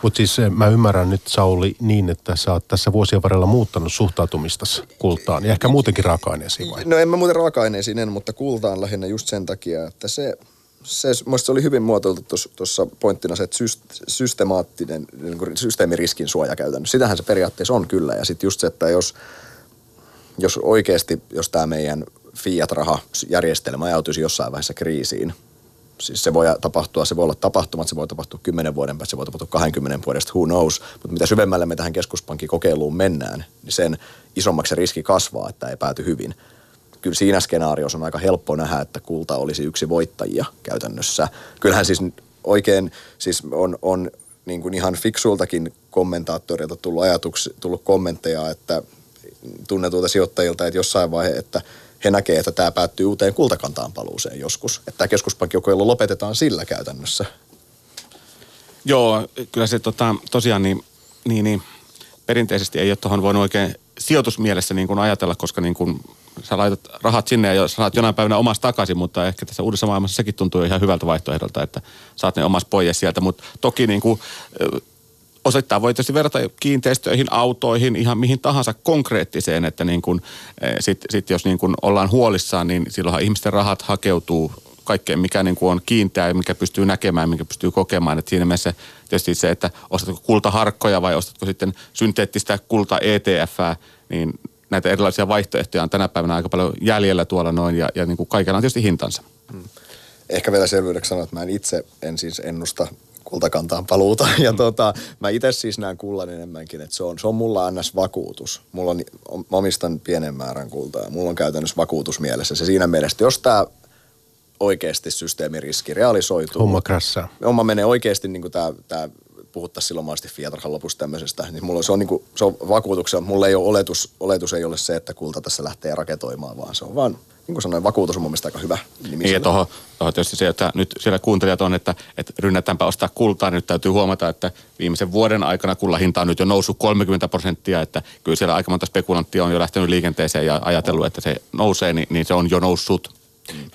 Mutta siis eh, mä ymmärrän nyt Sauli niin, että sä oot tässä vuosien varrella muuttanut suhtautumista kultaan ja ehkä muutenkin raaka-aineisiin vai? No en mä muuten raaka-aineisiin en, mutta kultaan lähinnä just sen takia, että se se, se oli hyvin muotoiltu tuossa pointtina se, että syst, systemaattinen niin kuin systeemiriskin suoja käytännössä. Sitähän se periaatteessa on kyllä. Ja sitten just se, että jos, jos oikeasti, jos tämä meidän fiat-rahajärjestelmä ajautuisi jossain vaiheessa kriisiin, siis se voi tapahtua, se voi olla tapahtumat, se voi tapahtua 10 vuoden päästä, se voi tapahtua 20 vuodesta, who knows. Mutta mitä syvemmälle me tähän keskuspankkikokeiluun mennään, niin sen isommaksi se riski kasvaa, että ei pääty hyvin kyllä siinä skenaariossa on aika helppo nähdä, että kulta olisi yksi voittajia käytännössä. Kyllähän siis oikein siis on, on niin kuin ihan fiksuiltakin kommentaattorilta tullut ajatuksi, tullut kommentteja, että tunnetuilta sijoittajilta, että jossain vaiheessa, että he näkevät, että tämä päättyy uuteen kultakantaan paluuseen joskus. Että tämä keskuspankkikokeilu lopetetaan sillä käytännössä. Joo, kyllä se tota, tosiaan niin, niin, niin, perinteisesti ei ole tuohon voinut oikein sijoitusmielessä niin kuin ajatella, koska niin kuin sä laitat rahat sinne ja saat jonain päivänä omasta takaisin, mutta ehkä tässä uudessa maailmassa sekin tuntuu ihan hyvältä vaihtoehdolta, että saat ne omas pois sieltä. Mutta toki niin kuin, osittain voi tietysti verrata kiinteistöihin, autoihin, ihan mihin tahansa konkreettiseen, että niin kuin, sit, sit jos niin kuin ollaan huolissaan, niin silloinhan ihmisten rahat hakeutuu kaikkeen, mikä niin kuin on kiinteä, mikä pystyy näkemään, mikä pystyy kokemaan. Et siinä mielessä tietysti se, että ostatko kultaharkkoja vai ostatko sitten synteettistä kulta etf niin näitä erilaisia vaihtoehtoja on tänä päivänä aika paljon jäljellä tuolla noin ja, ja niin kuin kaikella on tietysti hintansa. Hmm. Ehkä vielä selvyydeksi sanoa, että mä en itse en siis ennusta kultakantaan paluuta. Ja mm. tota, mä itse siis näen kullan enemmänkin, että se on, se on mulla NS-vakuutus. Mulla on, omistan pienen määrän kultaa ja mulla on käytännössä vakuutus mielessä. Se siinä mielessä, jos tämä oikeasti systeemiriski realisoituu. Homma krassaa. Homma menee oikeasti niin kuin tämä, tämä puhuttaisiin silloin mahdollisesti Fiatarhan lopussa tämmöisestä, niin mulla on, se on, niin kuin, se on vakuutuksia, mulla ei ole oletus, oletus ei ole se, että kulta tässä lähtee raketoimaan, vaan se on vaan niin kuin sanoin, vakuutus on mun mielestä aika hyvä nimi. Niin, ja tuohon, tuohon tietysti se, että nyt siellä kuuntelijat on, että, että rynnätäänpä ostaa kultaa, niin nyt täytyy huomata, että viimeisen vuoden aikana kullan hinta on nyt jo noussut 30 prosenttia, että kyllä siellä aika monta spekulanttia on jo lähtenyt liikenteeseen ja ajatellut, että se nousee, niin, niin se on jo noussut.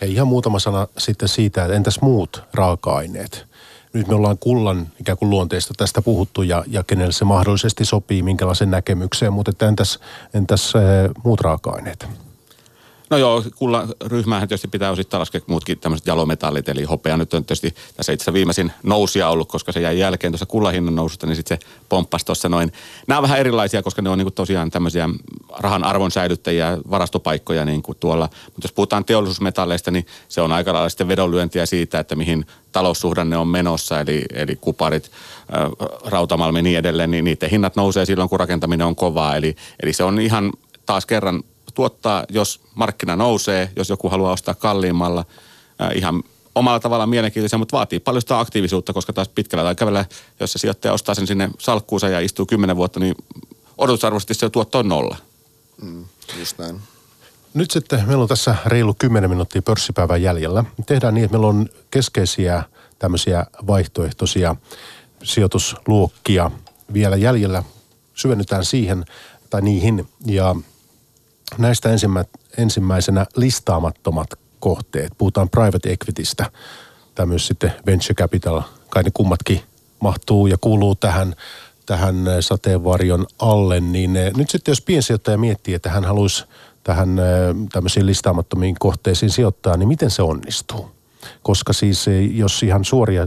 Hei, ihan muutama sana sitten siitä, että entäs muut raaka-aineet? Nyt me ollaan kullan ikään kuin luonteesta tästä puhuttu ja, ja kenelle se mahdollisesti sopii, minkälaisen näkemykseen, mutta entäs, entäs äh, muut raaka-aineet? No joo, kulla ryhmäähän tietysti pitää osittain laskea muutkin tämmöiset jalometallit, eli hopea nyt on tietysti tässä itse viimeisin nousia ollut, koska se jäi jälkeen tuossa kullahinnan noususta, niin sitten se pomppasi tuossa noin. Nämä on vähän erilaisia, koska ne on niinku tosiaan tämmöisiä rahan arvon säilyttäjiä, varastopaikkoja niin kuin tuolla. Mutta jos puhutaan teollisuusmetalleista, niin se on aika lailla sitten vedonlyöntiä siitä, että mihin taloussuhdanne on menossa, eli, eli kuparit, rautamalmi ja niin edelleen, niin niiden hinnat nousee silloin, kun rakentaminen on kovaa. Eli, eli se on ihan taas kerran tuottaa, jos markkina nousee, jos joku haluaa ostaa kalliimmalla, äh, ihan omalla tavallaan mielenkiintoisia, mutta vaatii paljon sitä aktiivisuutta, koska taas pitkällä aikavälillä, jos se sijoittaja ostaa sen sinne salkkuunsa ja istuu kymmenen vuotta, niin odotusarvoisesti se tuotto on nolla. Mm, just näin. Nyt sitten meillä on tässä reilu 10 minuuttia pörssipäivän jäljellä. Tehdään niin, että meillä on keskeisiä tämmöisiä vaihtoehtoisia sijoitusluokkia vielä jäljellä. Syvennytään siihen tai niihin ja Näistä ensimmä, ensimmäisenä listaamattomat kohteet. Puhutaan private equitystä. Tämä myös sitten venture capital. Kai ne kummatkin mahtuu ja kuuluu tähän, tähän sateenvarjon alle. Niin nyt sitten jos piensijoittaja miettii, että hän haluaisi tähän tämmöisiin listaamattomiin kohteisiin sijoittaa, niin miten se onnistuu? Koska siis jos ihan suoria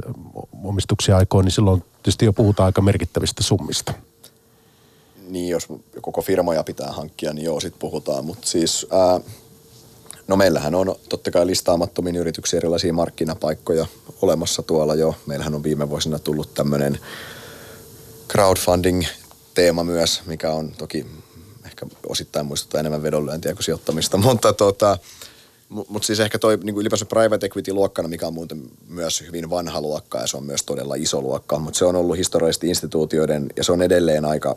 omistuksia aikoo, niin silloin tietysti jo puhutaan aika merkittävistä summista niin jos koko firmoja pitää hankkia, niin joo, sit puhutaan. Mutta siis, ää, no meillähän on totta kai listaamattomiin yrityksiä erilaisia markkinapaikkoja olemassa tuolla jo. Meillähän on viime vuosina tullut tämmöinen crowdfunding-teema myös, mikä on toki ehkä osittain muistuttaa enemmän vedonlyöntiä kuin sijoittamista, mutta tota, mutta siis ehkä toi niin ylipäänsä private equity-luokkana, mikä on muuten myös hyvin vanha luokka ja se on myös todella iso luokka, mutta se on ollut historiallisesti instituutioiden ja se on edelleen aika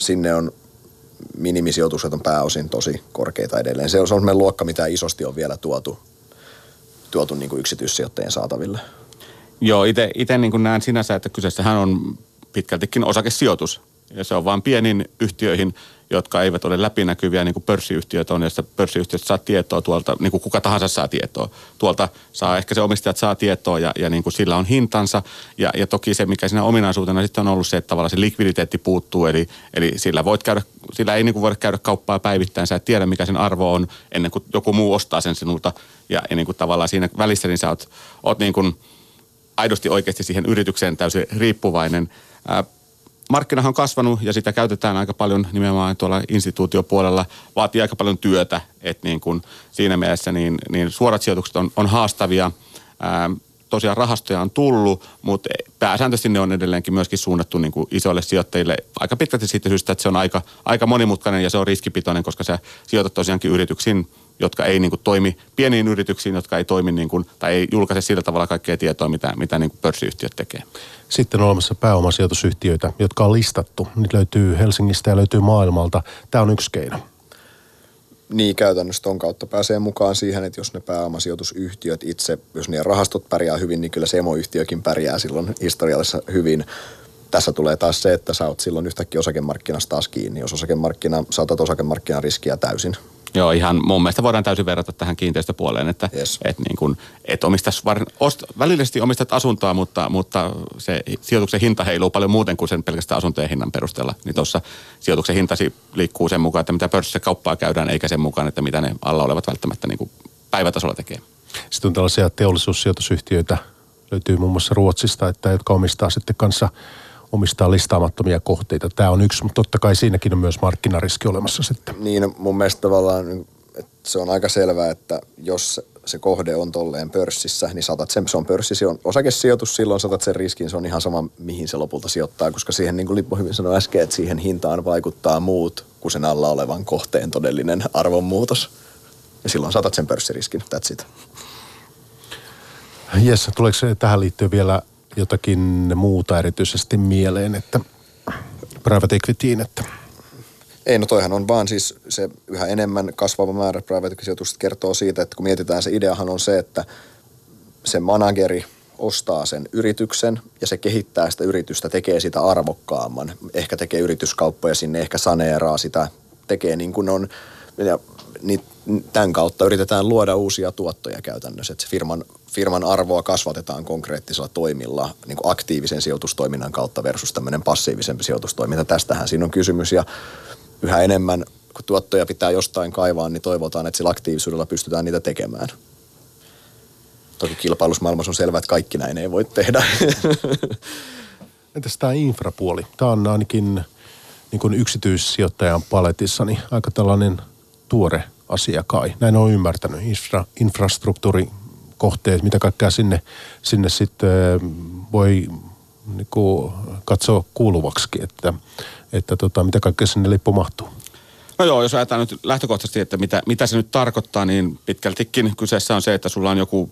sinne on minimisijoitukset on pääosin tosi korkeita edelleen. Se on semmoinen luokka, mitä isosti on vielä tuotu, tuotu niin kuin yksityissijoittajien saataville. Joo, itse niin näen sinänsä, että kyseessähän on pitkältikin osakesijoitus. Ja se on vain pienin yhtiöihin jotka eivät ole läpinäkyviä, niin kuin pörssiyhtiöt on, joista pörssiyhtiöt saa tietoa tuolta, niin kuin kuka tahansa saa tietoa. Tuolta saa ehkä se omistajat saa tietoa ja, ja niin kuin sillä on hintansa. Ja, ja toki se, mikä siinä ominaisuutena sitten on ollut se, että tavallaan se likviditeetti puuttuu, eli, eli sillä, voit käydä, sillä ei niin kuin voida käydä kauppaa päivittäin, sä et tiedä mikä sen arvo on ennen kuin joku muu ostaa sen sinulta. Ja, ja niin kuin tavallaan siinä välissä niin sä oot, oot niin kuin aidosti oikeasti siihen yritykseen täysin riippuvainen. Markkinahan on kasvanut ja sitä käytetään aika paljon nimenomaan tuolla instituutiopuolella. Vaatii aika paljon työtä, että niin kuin siinä mielessä niin, niin suorat sijoitukset on, on haastavia. Ää, tosiaan rahastoja on tullut, mutta pääsääntöisesti ne on edelleenkin myöskin suunnattu niin kuin isoille sijoittajille aika pitkälti siitä syystä, että se on aika, aika monimutkainen ja se on riskipitoinen, koska sä sijoitat tosiaankin yrityksiin, jotka ei niin kuin toimi, pieniin yrityksiin, jotka ei toimi niin kuin, tai ei julkaise sillä tavalla kaikkea tietoa, mitä, mitä niin kuin pörssiyhtiöt tekee. Sitten on olemassa pääomasijoitusyhtiöitä, jotka on listattu. Niitä löytyy Helsingistä ja löytyy maailmalta. Tämä on yksi keino. Niin, käytännössä ton kautta pääsee mukaan siihen, että jos ne pääomasijoitusyhtiöt itse, jos niiden rahastot pärjää hyvin, niin kyllä se emoyhtiökin pärjää silloin historiallisessa hyvin. Tässä tulee taas se, että sä oot silloin yhtäkkiä osakemarkkinasta taas kiinni. Jos osakemarkkina, saatat osakemarkkinan riskiä täysin. Joo, ihan mun mielestä voidaan täysin verrata tähän kiinteistöpuoleen, että Yes. et niin kuin, et omistas var, ost, välillisesti omistat asuntoa, mutta, mutta se sijoituksen hinta heiluu paljon muuten kuin sen pelkästään asuntojen hinnan perusteella. Niin tuossa sijoituksen hintasi liikkuu sen mukaan, että mitä pörssissä kauppaa käydään, eikä sen mukaan, että mitä ne alla olevat välttämättä niin kuin päivätasolla tekee. Sitten on tällaisia teollisuussijoitusyhtiöitä, löytyy muun muassa Ruotsista, että jotka omistaa sitten kanssa omistaa listaamattomia kohteita. Tämä on yksi, mutta totta kai siinäkin on myös markkinariski olemassa sitten. Niin mun mielestä tavallaan että se on aika selvää, että jos se- kohde on tolleen pörssissä, niin saatat sen, se on pörssi, se on osakesijoitus, silloin saatat sen riskin, se on ihan sama, mihin se lopulta sijoittaa, koska siihen, niin kuin Lippo hyvin sanoi äsken, että siihen hintaan vaikuttaa muut kuin sen alla olevan kohteen todellinen arvonmuutos. Ja silloin saatat sen pörssiriskin, that's it. Jes, tuleeko tähän liittyen vielä jotakin muuta erityisesti mieleen, että private equityin, että Ei, no toihan on vaan siis se yhä enemmän kasvava määrä private sijoitusta kertoo siitä, että kun mietitään, se ideahan on se, että se manageri ostaa sen yrityksen ja se kehittää sitä yritystä, tekee sitä arvokkaamman. Ehkä tekee yrityskauppoja sinne, ehkä saneeraa sitä, tekee niin kuin on. Ja niin tämän kautta yritetään luoda uusia tuottoja käytännössä. Että se firman, firman arvoa kasvatetaan konkreettisilla toimilla niin kuin aktiivisen sijoitustoiminnan kautta versus tämmöinen passiivisempi sijoitustoiminta. Tästähän siinä on kysymys ja yhä enemmän, kun tuottoja pitää jostain kaivaa, niin toivotaan, että sillä aktiivisuudella pystytään niitä tekemään. Toki kilpailusmaailmassa on selvää, että kaikki näin ei voi tehdä. entäs tämä infrapuoli? Tämä on ainakin niin kuin yksityissijoittajan paletissa niin aika tällainen tuore asia kai. Näin on ymmärtänyt. Infra, infrastruktuurikohteet, mitä kaikkea sinne, sinne sitten voi niin kuin katsoa kuuluvaksi, että, että tota, mitä kaikkea sinne lippu mahtuu. No joo, jos ajatellaan nyt lähtökohtaisesti, että mitä, mitä se nyt tarkoittaa, niin pitkältikin kyseessä on se, että sulla on joku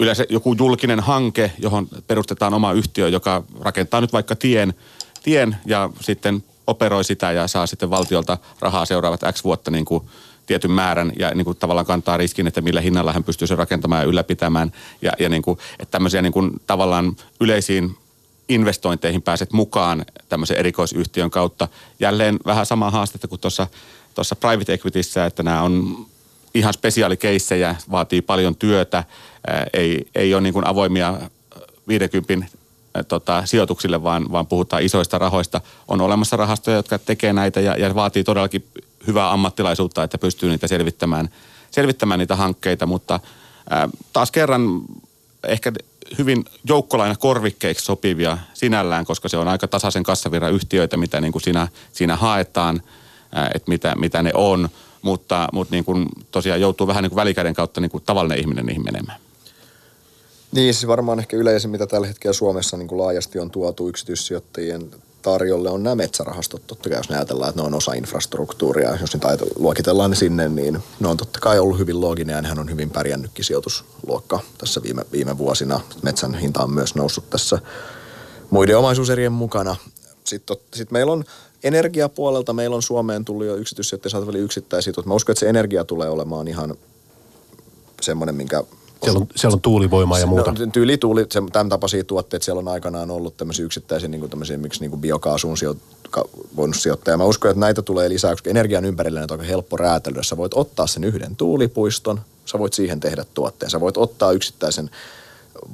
yleensä joku julkinen hanke, johon perustetaan oma yhtiö, joka rakentaa nyt vaikka tien, tien ja sitten operoi sitä ja saa sitten valtiolta rahaa seuraavat X vuotta niin kuin tietyn määrän ja niin kuin tavallaan kantaa riskin, että millä hinnalla hän pystyy sen rakentamaan ja ylläpitämään. Ja, ja niin kuin, että tämmöisiä niin kuin tavallaan yleisiin investointeihin pääset mukaan tämmöisen erikoisyhtiön kautta. Jälleen vähän samaa haastetta kuin tuossa tuossa private equityssä, että nämä on ihan spesiaalikeissejä, vaatii paljon työtä, ei, ei ole niin kuin avoimia 50 ää, tota, sijoituksille, vaan, vaan puhutaan isoista rahoista. On olemassa rahastoja, jotka tekee näitä ja, ja vaatii todellakin hyvää ammattilaisuutta, että pystyy niitä selvittämään, selvittämään niitä hankkeita, mutta ää, taas kerran ehkä hyvin joukkolaina korvikkeiksi sopivia sinällään, koska se on aika tasaisen kassavirran yhtiöitä, mitä niin kuin siinä, siinä haetaan, ää, että mitä, mitä ne on, mutta, mutta niin kuin tosiaan joutuu vähän niin kuin välikäden kautta niin kuin tavallinen ihminen niihin menemään. Niin, siis varmaan ehkä yleisin, mitä tällä hetkellä Suomessa niin kuin laajasti on tuotu yksityissijoittajien tarjolle, on nämä metsärahastot. Totta kai jos ne ajatellaan, että ne on osa infrastruktuuria, jos niitä luokitellaan ne sinne, niin ne on totta kai ollut hyvin looginen ja nehän on hyvin pärjännytkin sijoitusluokka tässä viime, viime vuosina. Metsän hinta on myös noussut tässä muiden omaisuuserien mukana. Sitten, tot- sit meillä on energiapuolelta, meillä on Suomeen tullut jo yksityissijoittajia saatavilla yksittäisiä. Mä uskon, että se energia tulee olemaan ihan semmoinen, minkä Siellä on, siellä on tuulivoimaa ja muuta. No, tyyli tuuli, se, tämän tapaisia tuotteita siellä on aikanaan ollut tämmöisiä yksittäisiä niin kuin tämmöisiä, miksi niin kuin biokaasuun sijo, ka, voinut sijoittaa. Ja mä uskon, että näitä tulee lisää, koska energian ympärillä on aika helppo räätälöidä. Sä voit ottaa sen yhden tuulipuiston, sä voit siihen tehdä tuotteen. Sä voit ottaa yksittäisen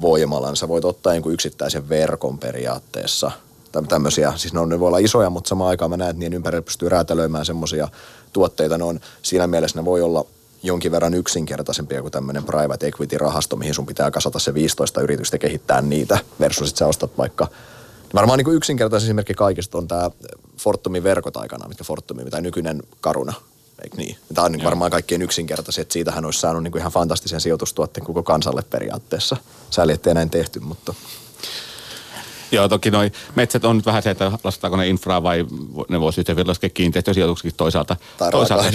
voimalan, sä voit ottaa jonkun yksittäisen verkon periaatteessa. Täm- Tämmöisiä, siis ne, on, ne voi olla isoja, mutta samaan aikaan mä näen, että niiden ympärillä pystyy räätälöimään semmoisia tuotteita. Ne on, siinä mielessä ne voi olla jonkin verran yksinkertaisempia kuin tämmöinen private equity-rahasto, mihin sun pitää kasata se 15 yritystä kehittää niitä, versus että sä ostat vaikka Varmaan niin yksinkertaisin esimerkki kaikista on tämä Fortumin verkot aikana, mitkä Fortumi, tai nykyinen Karuna, eikö niin? Tämä on niin varmaan kaikkein yksinkertaisin, että siitähän olisi saanut niin ihan fantastisen sijoitustuotteen koko kansalle periaatteessa. Sääli, ettei näin tehty, mutta Joo, toki noi metsät on nyt vähän se, että lasketaanko ne infraa vai ne voisi yhtä vielä laskea kiinteistösijoituksiksi toisaalta. Tai toisaalta.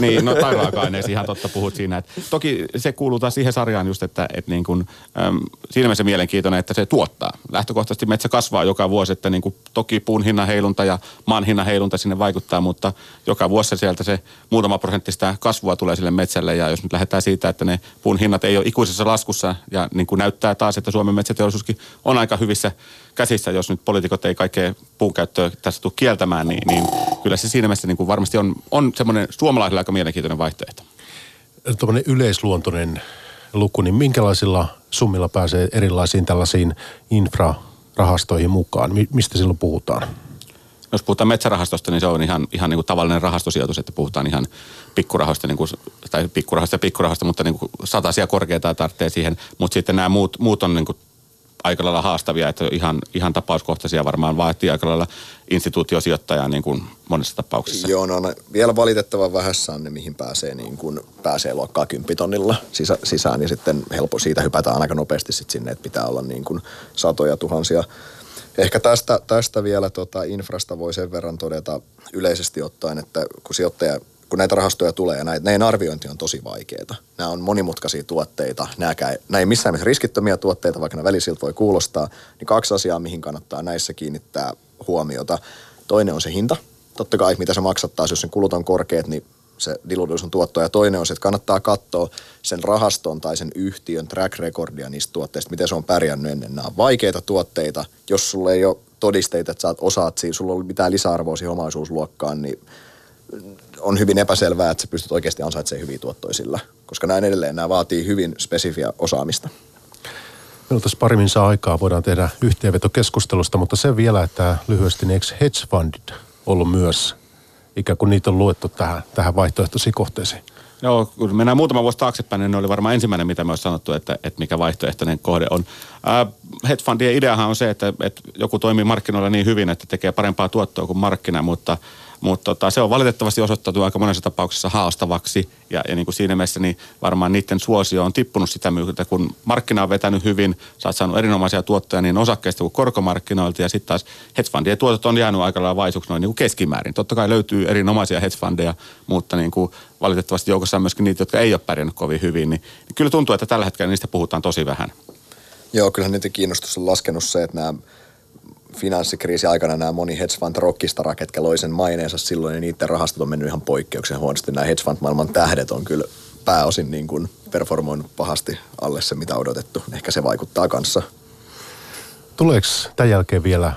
Niin, no tai raaka-aineisiin, ihan totta puhut siinä. Et toki se kuuluu taas siihen sarjaan just, että et niin kun, äm, siinä mielessä mielenkiintoinen, että se tuottaa. Lähtökohtaisesti metsä kasvaa joka vuosi, että niin kun, toki puun hinnan heilunta ja maan hinnan heilunta sinne vaikuttaa, mutta joka vuosi sieltä se muutama prosentti sitä kasvua tulee sille metsälle. Ja jos nyt lähdetään siitä, että ne puun hinnat ei ole ikuisessa laskussa ja niin kuin näyttää taas, että Suomen metsäteollisuuskin on aika hyvissä käsissä, jos nyt poliitikot ei kaikkea puunkäyttöä tässä tule kieltämään, niin, niin kyllä se siinä mielessä niin kuin varmasti on, on semmoinen suomalaisille aika mielenkiintoinen vaihtoehto. Tuommoinen yleisluontoinen luku, niin minkälaisilla summilla pääsee erilaisiin tällaisiin infrarahastoihin mukaan? Mi- mistä silloin puhutaan? Jos puhutaan metsärahastosta, niin se on ihan, ihan niin kuin tavallinen rahastosijoitus, että puhutaan ihan pikkurahoista, niin kuin, tai pikkurahoista ja pikkurahoista, mutta niin kuin satasia korkeita tarvitsee siihen. Mutta sitten nämä muut, muut on niin kuin aika lailla haastavia, että ihan, ihan tapauskohtaisia varmaan vaatii aika lailla instituutiosijoittajaa niin kuin monessa tapauksessa. Joo, no, no vielä valitettavan vähässä on ne, mihin pääsee, niin kuin, pääsee luokkaa kymppitonnilla sisä, sisään ja sitten helppo siitä hypätään aika nopeasti sit sinne, että pitää olla niin kuin satoja tuhansia. Ehkä tästä, tästä vielä tota infrasta voi sen verran todeta yleisesti ottaen, että kun sijoittaja kun näitä rahastoja tulee ja näitä, näiden arviointi on tosi vaikeaa. Nämä on monimutkaisia tuotteita. Nämä, nämä ei missään mielessä riskittömiä tuotteita, vaikka ne välisiltä voi kuulostaa. Niin kaksi asiaa, mihin kannattaa näissä kiinnittää huomiota. Toinen on se hinta. Totta kai, mitä se maksat taas, jos sen kulut on korkeat, niin se dilutus on tuotto. Ja toinen on se, että kannattaa katsoa sen rahaston tai sen yhtiön track recordia niistä tuotteista, miten se on pärjännyt ennen. Nämä on vaikeita tuotteita. Jos sulla ei ole todisteita, että sä osaat siinä, sulla on mitään lisäarvoa siihen omaisuusluokkaan, niin on hyvin epäselvää, että sä pystyt oikeasti ansaitsemaan hyviä tuottoja sillä, koska näin edelleen nämä vaatii hyvin spesifiä osaamista. Meillä tässä pari saa aikaa, voidaan tehdä yhteenveto keskustelusta, mutta se vielä, että lyhyesti, niin eikö hedge fundit ollut myös, ikään kuin niitä on luettu tähän, tähän vaihtoehtoisiin kohteisiin? Joo, kun mennään muutama vuosi taaksepäin, niin ne oli varmaan ensimmäinen, mitä me olisi sanottu, että, että mikä vaihtoehtoinen kohde on. Äh, hedge fundien ideahan on se, että, että joku toimii markkinoilla niin hyvin, että tekee parempaa tuottoa kuin markkina, mutta – mutta tota, se on valitettavasti osoittautunut aika monessa tapauksessa haastavaksi ja, ja niin kuin siinä mielessä niin varmaan niiden suosio on tippunut sitä myötä, kun markkina on vetänyt hyvin, sä oot saanut erinomaisia tuottoja niin osakkeista kuin korkomarkkinoilta ja sitten taas hedgefundien tuotot on jäänyt aika lailla vaisuksi noin niin kuin keskimäärin. Totta kai löytyy erinomaisia hedgefundeja, mutta niin kuin valitettavasti joukossa on myöskin niitä, jotka ei ole pärjännyt kovin hyvin, niin, niin kyllä tuntuu, että tällä hetkellä niistä puhutaan tosi vähän. Joo, kyllähän niiden kiinnostus on laskenut se, että nämä finanssikriisi aikana nämä moni hedge fund rockistara, ketkä loi sen maineensa silloin, niin niiden rahastot on mennyt ihan poikkeuksen huonosti. Nämä hedge fund maailman tähdet on kyllä pääosin niin kuin performoinut pahasti alle se, mitä odotettu. Ehkä se vaikuttaa kanssa. Tuleeko tämän jälkeen vielä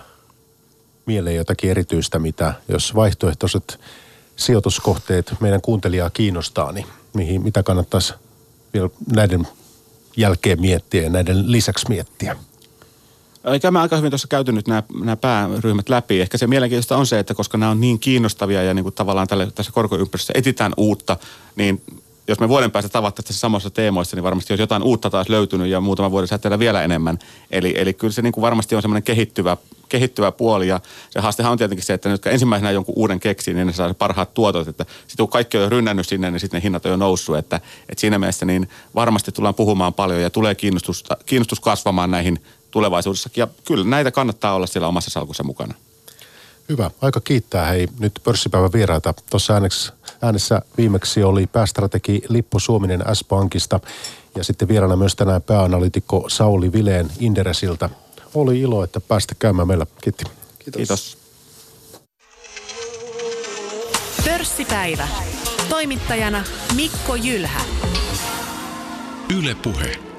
mieleen jotakin erityistä, mitä jos vaihtoehtoiset sijoituskohteet meidän kuuntelijaa kiinnostaa, niin mihin, mitä kannattaisi vielä näiden jälkeen miettiä ja näiden lisäksi miettiä? Tämä aika hyvin tuossa käyty nyt nämä, pääryhmät läpi. Ehkä se mielenkiintoista on se, että koska nämä on niin kiinnostavia ja niin kuin tavallaan tälle, tässä korkoympäristössä etitään uutta, niin jos me vuoden päästä tavattaisiin tässä samassa teemoissa, niin varmasti jos jotain uutta taas löytynyt ja muutama vuoden säteellä vielä enemmän. Eli, eli kyllä se niin kuin varmasti on semmoinen kehittyvä, kehittyvä puoli ja se haastehan on tietenkin se, että nyt ensimmäisenä jonkun uuden keksii, niin ne saa parhaat tuotot. Että sitten kun kaikki on jo rynnännyt sinne, niin sitten ne hinnat on jo noussut. Että, että siinä mielessä niin varmasti tullaan puhumaan paljon ja tulee kiinnostus, kiinnostus kasvamaan näihin tulevaisuudessakin. Ja kyllä näitä kannattaa olla siellä omassa salkussa mukana. Hyvä. Aika kiittää hei nyt pörssipäivän vieraita. Tuossa äänessä, äänessä viimeksi oli päästrategi Lippo Suominen S-Pankista ja sitten vieraana myös tänään pääanalitikko Sauli Vileen Inderesiltä. Oli ilo, että päästä käymään meillä. Kiitti. Kiitos. Kiitos. Pörssipäivä. Toimittajana Mikko Jylhä. Yle Puhe.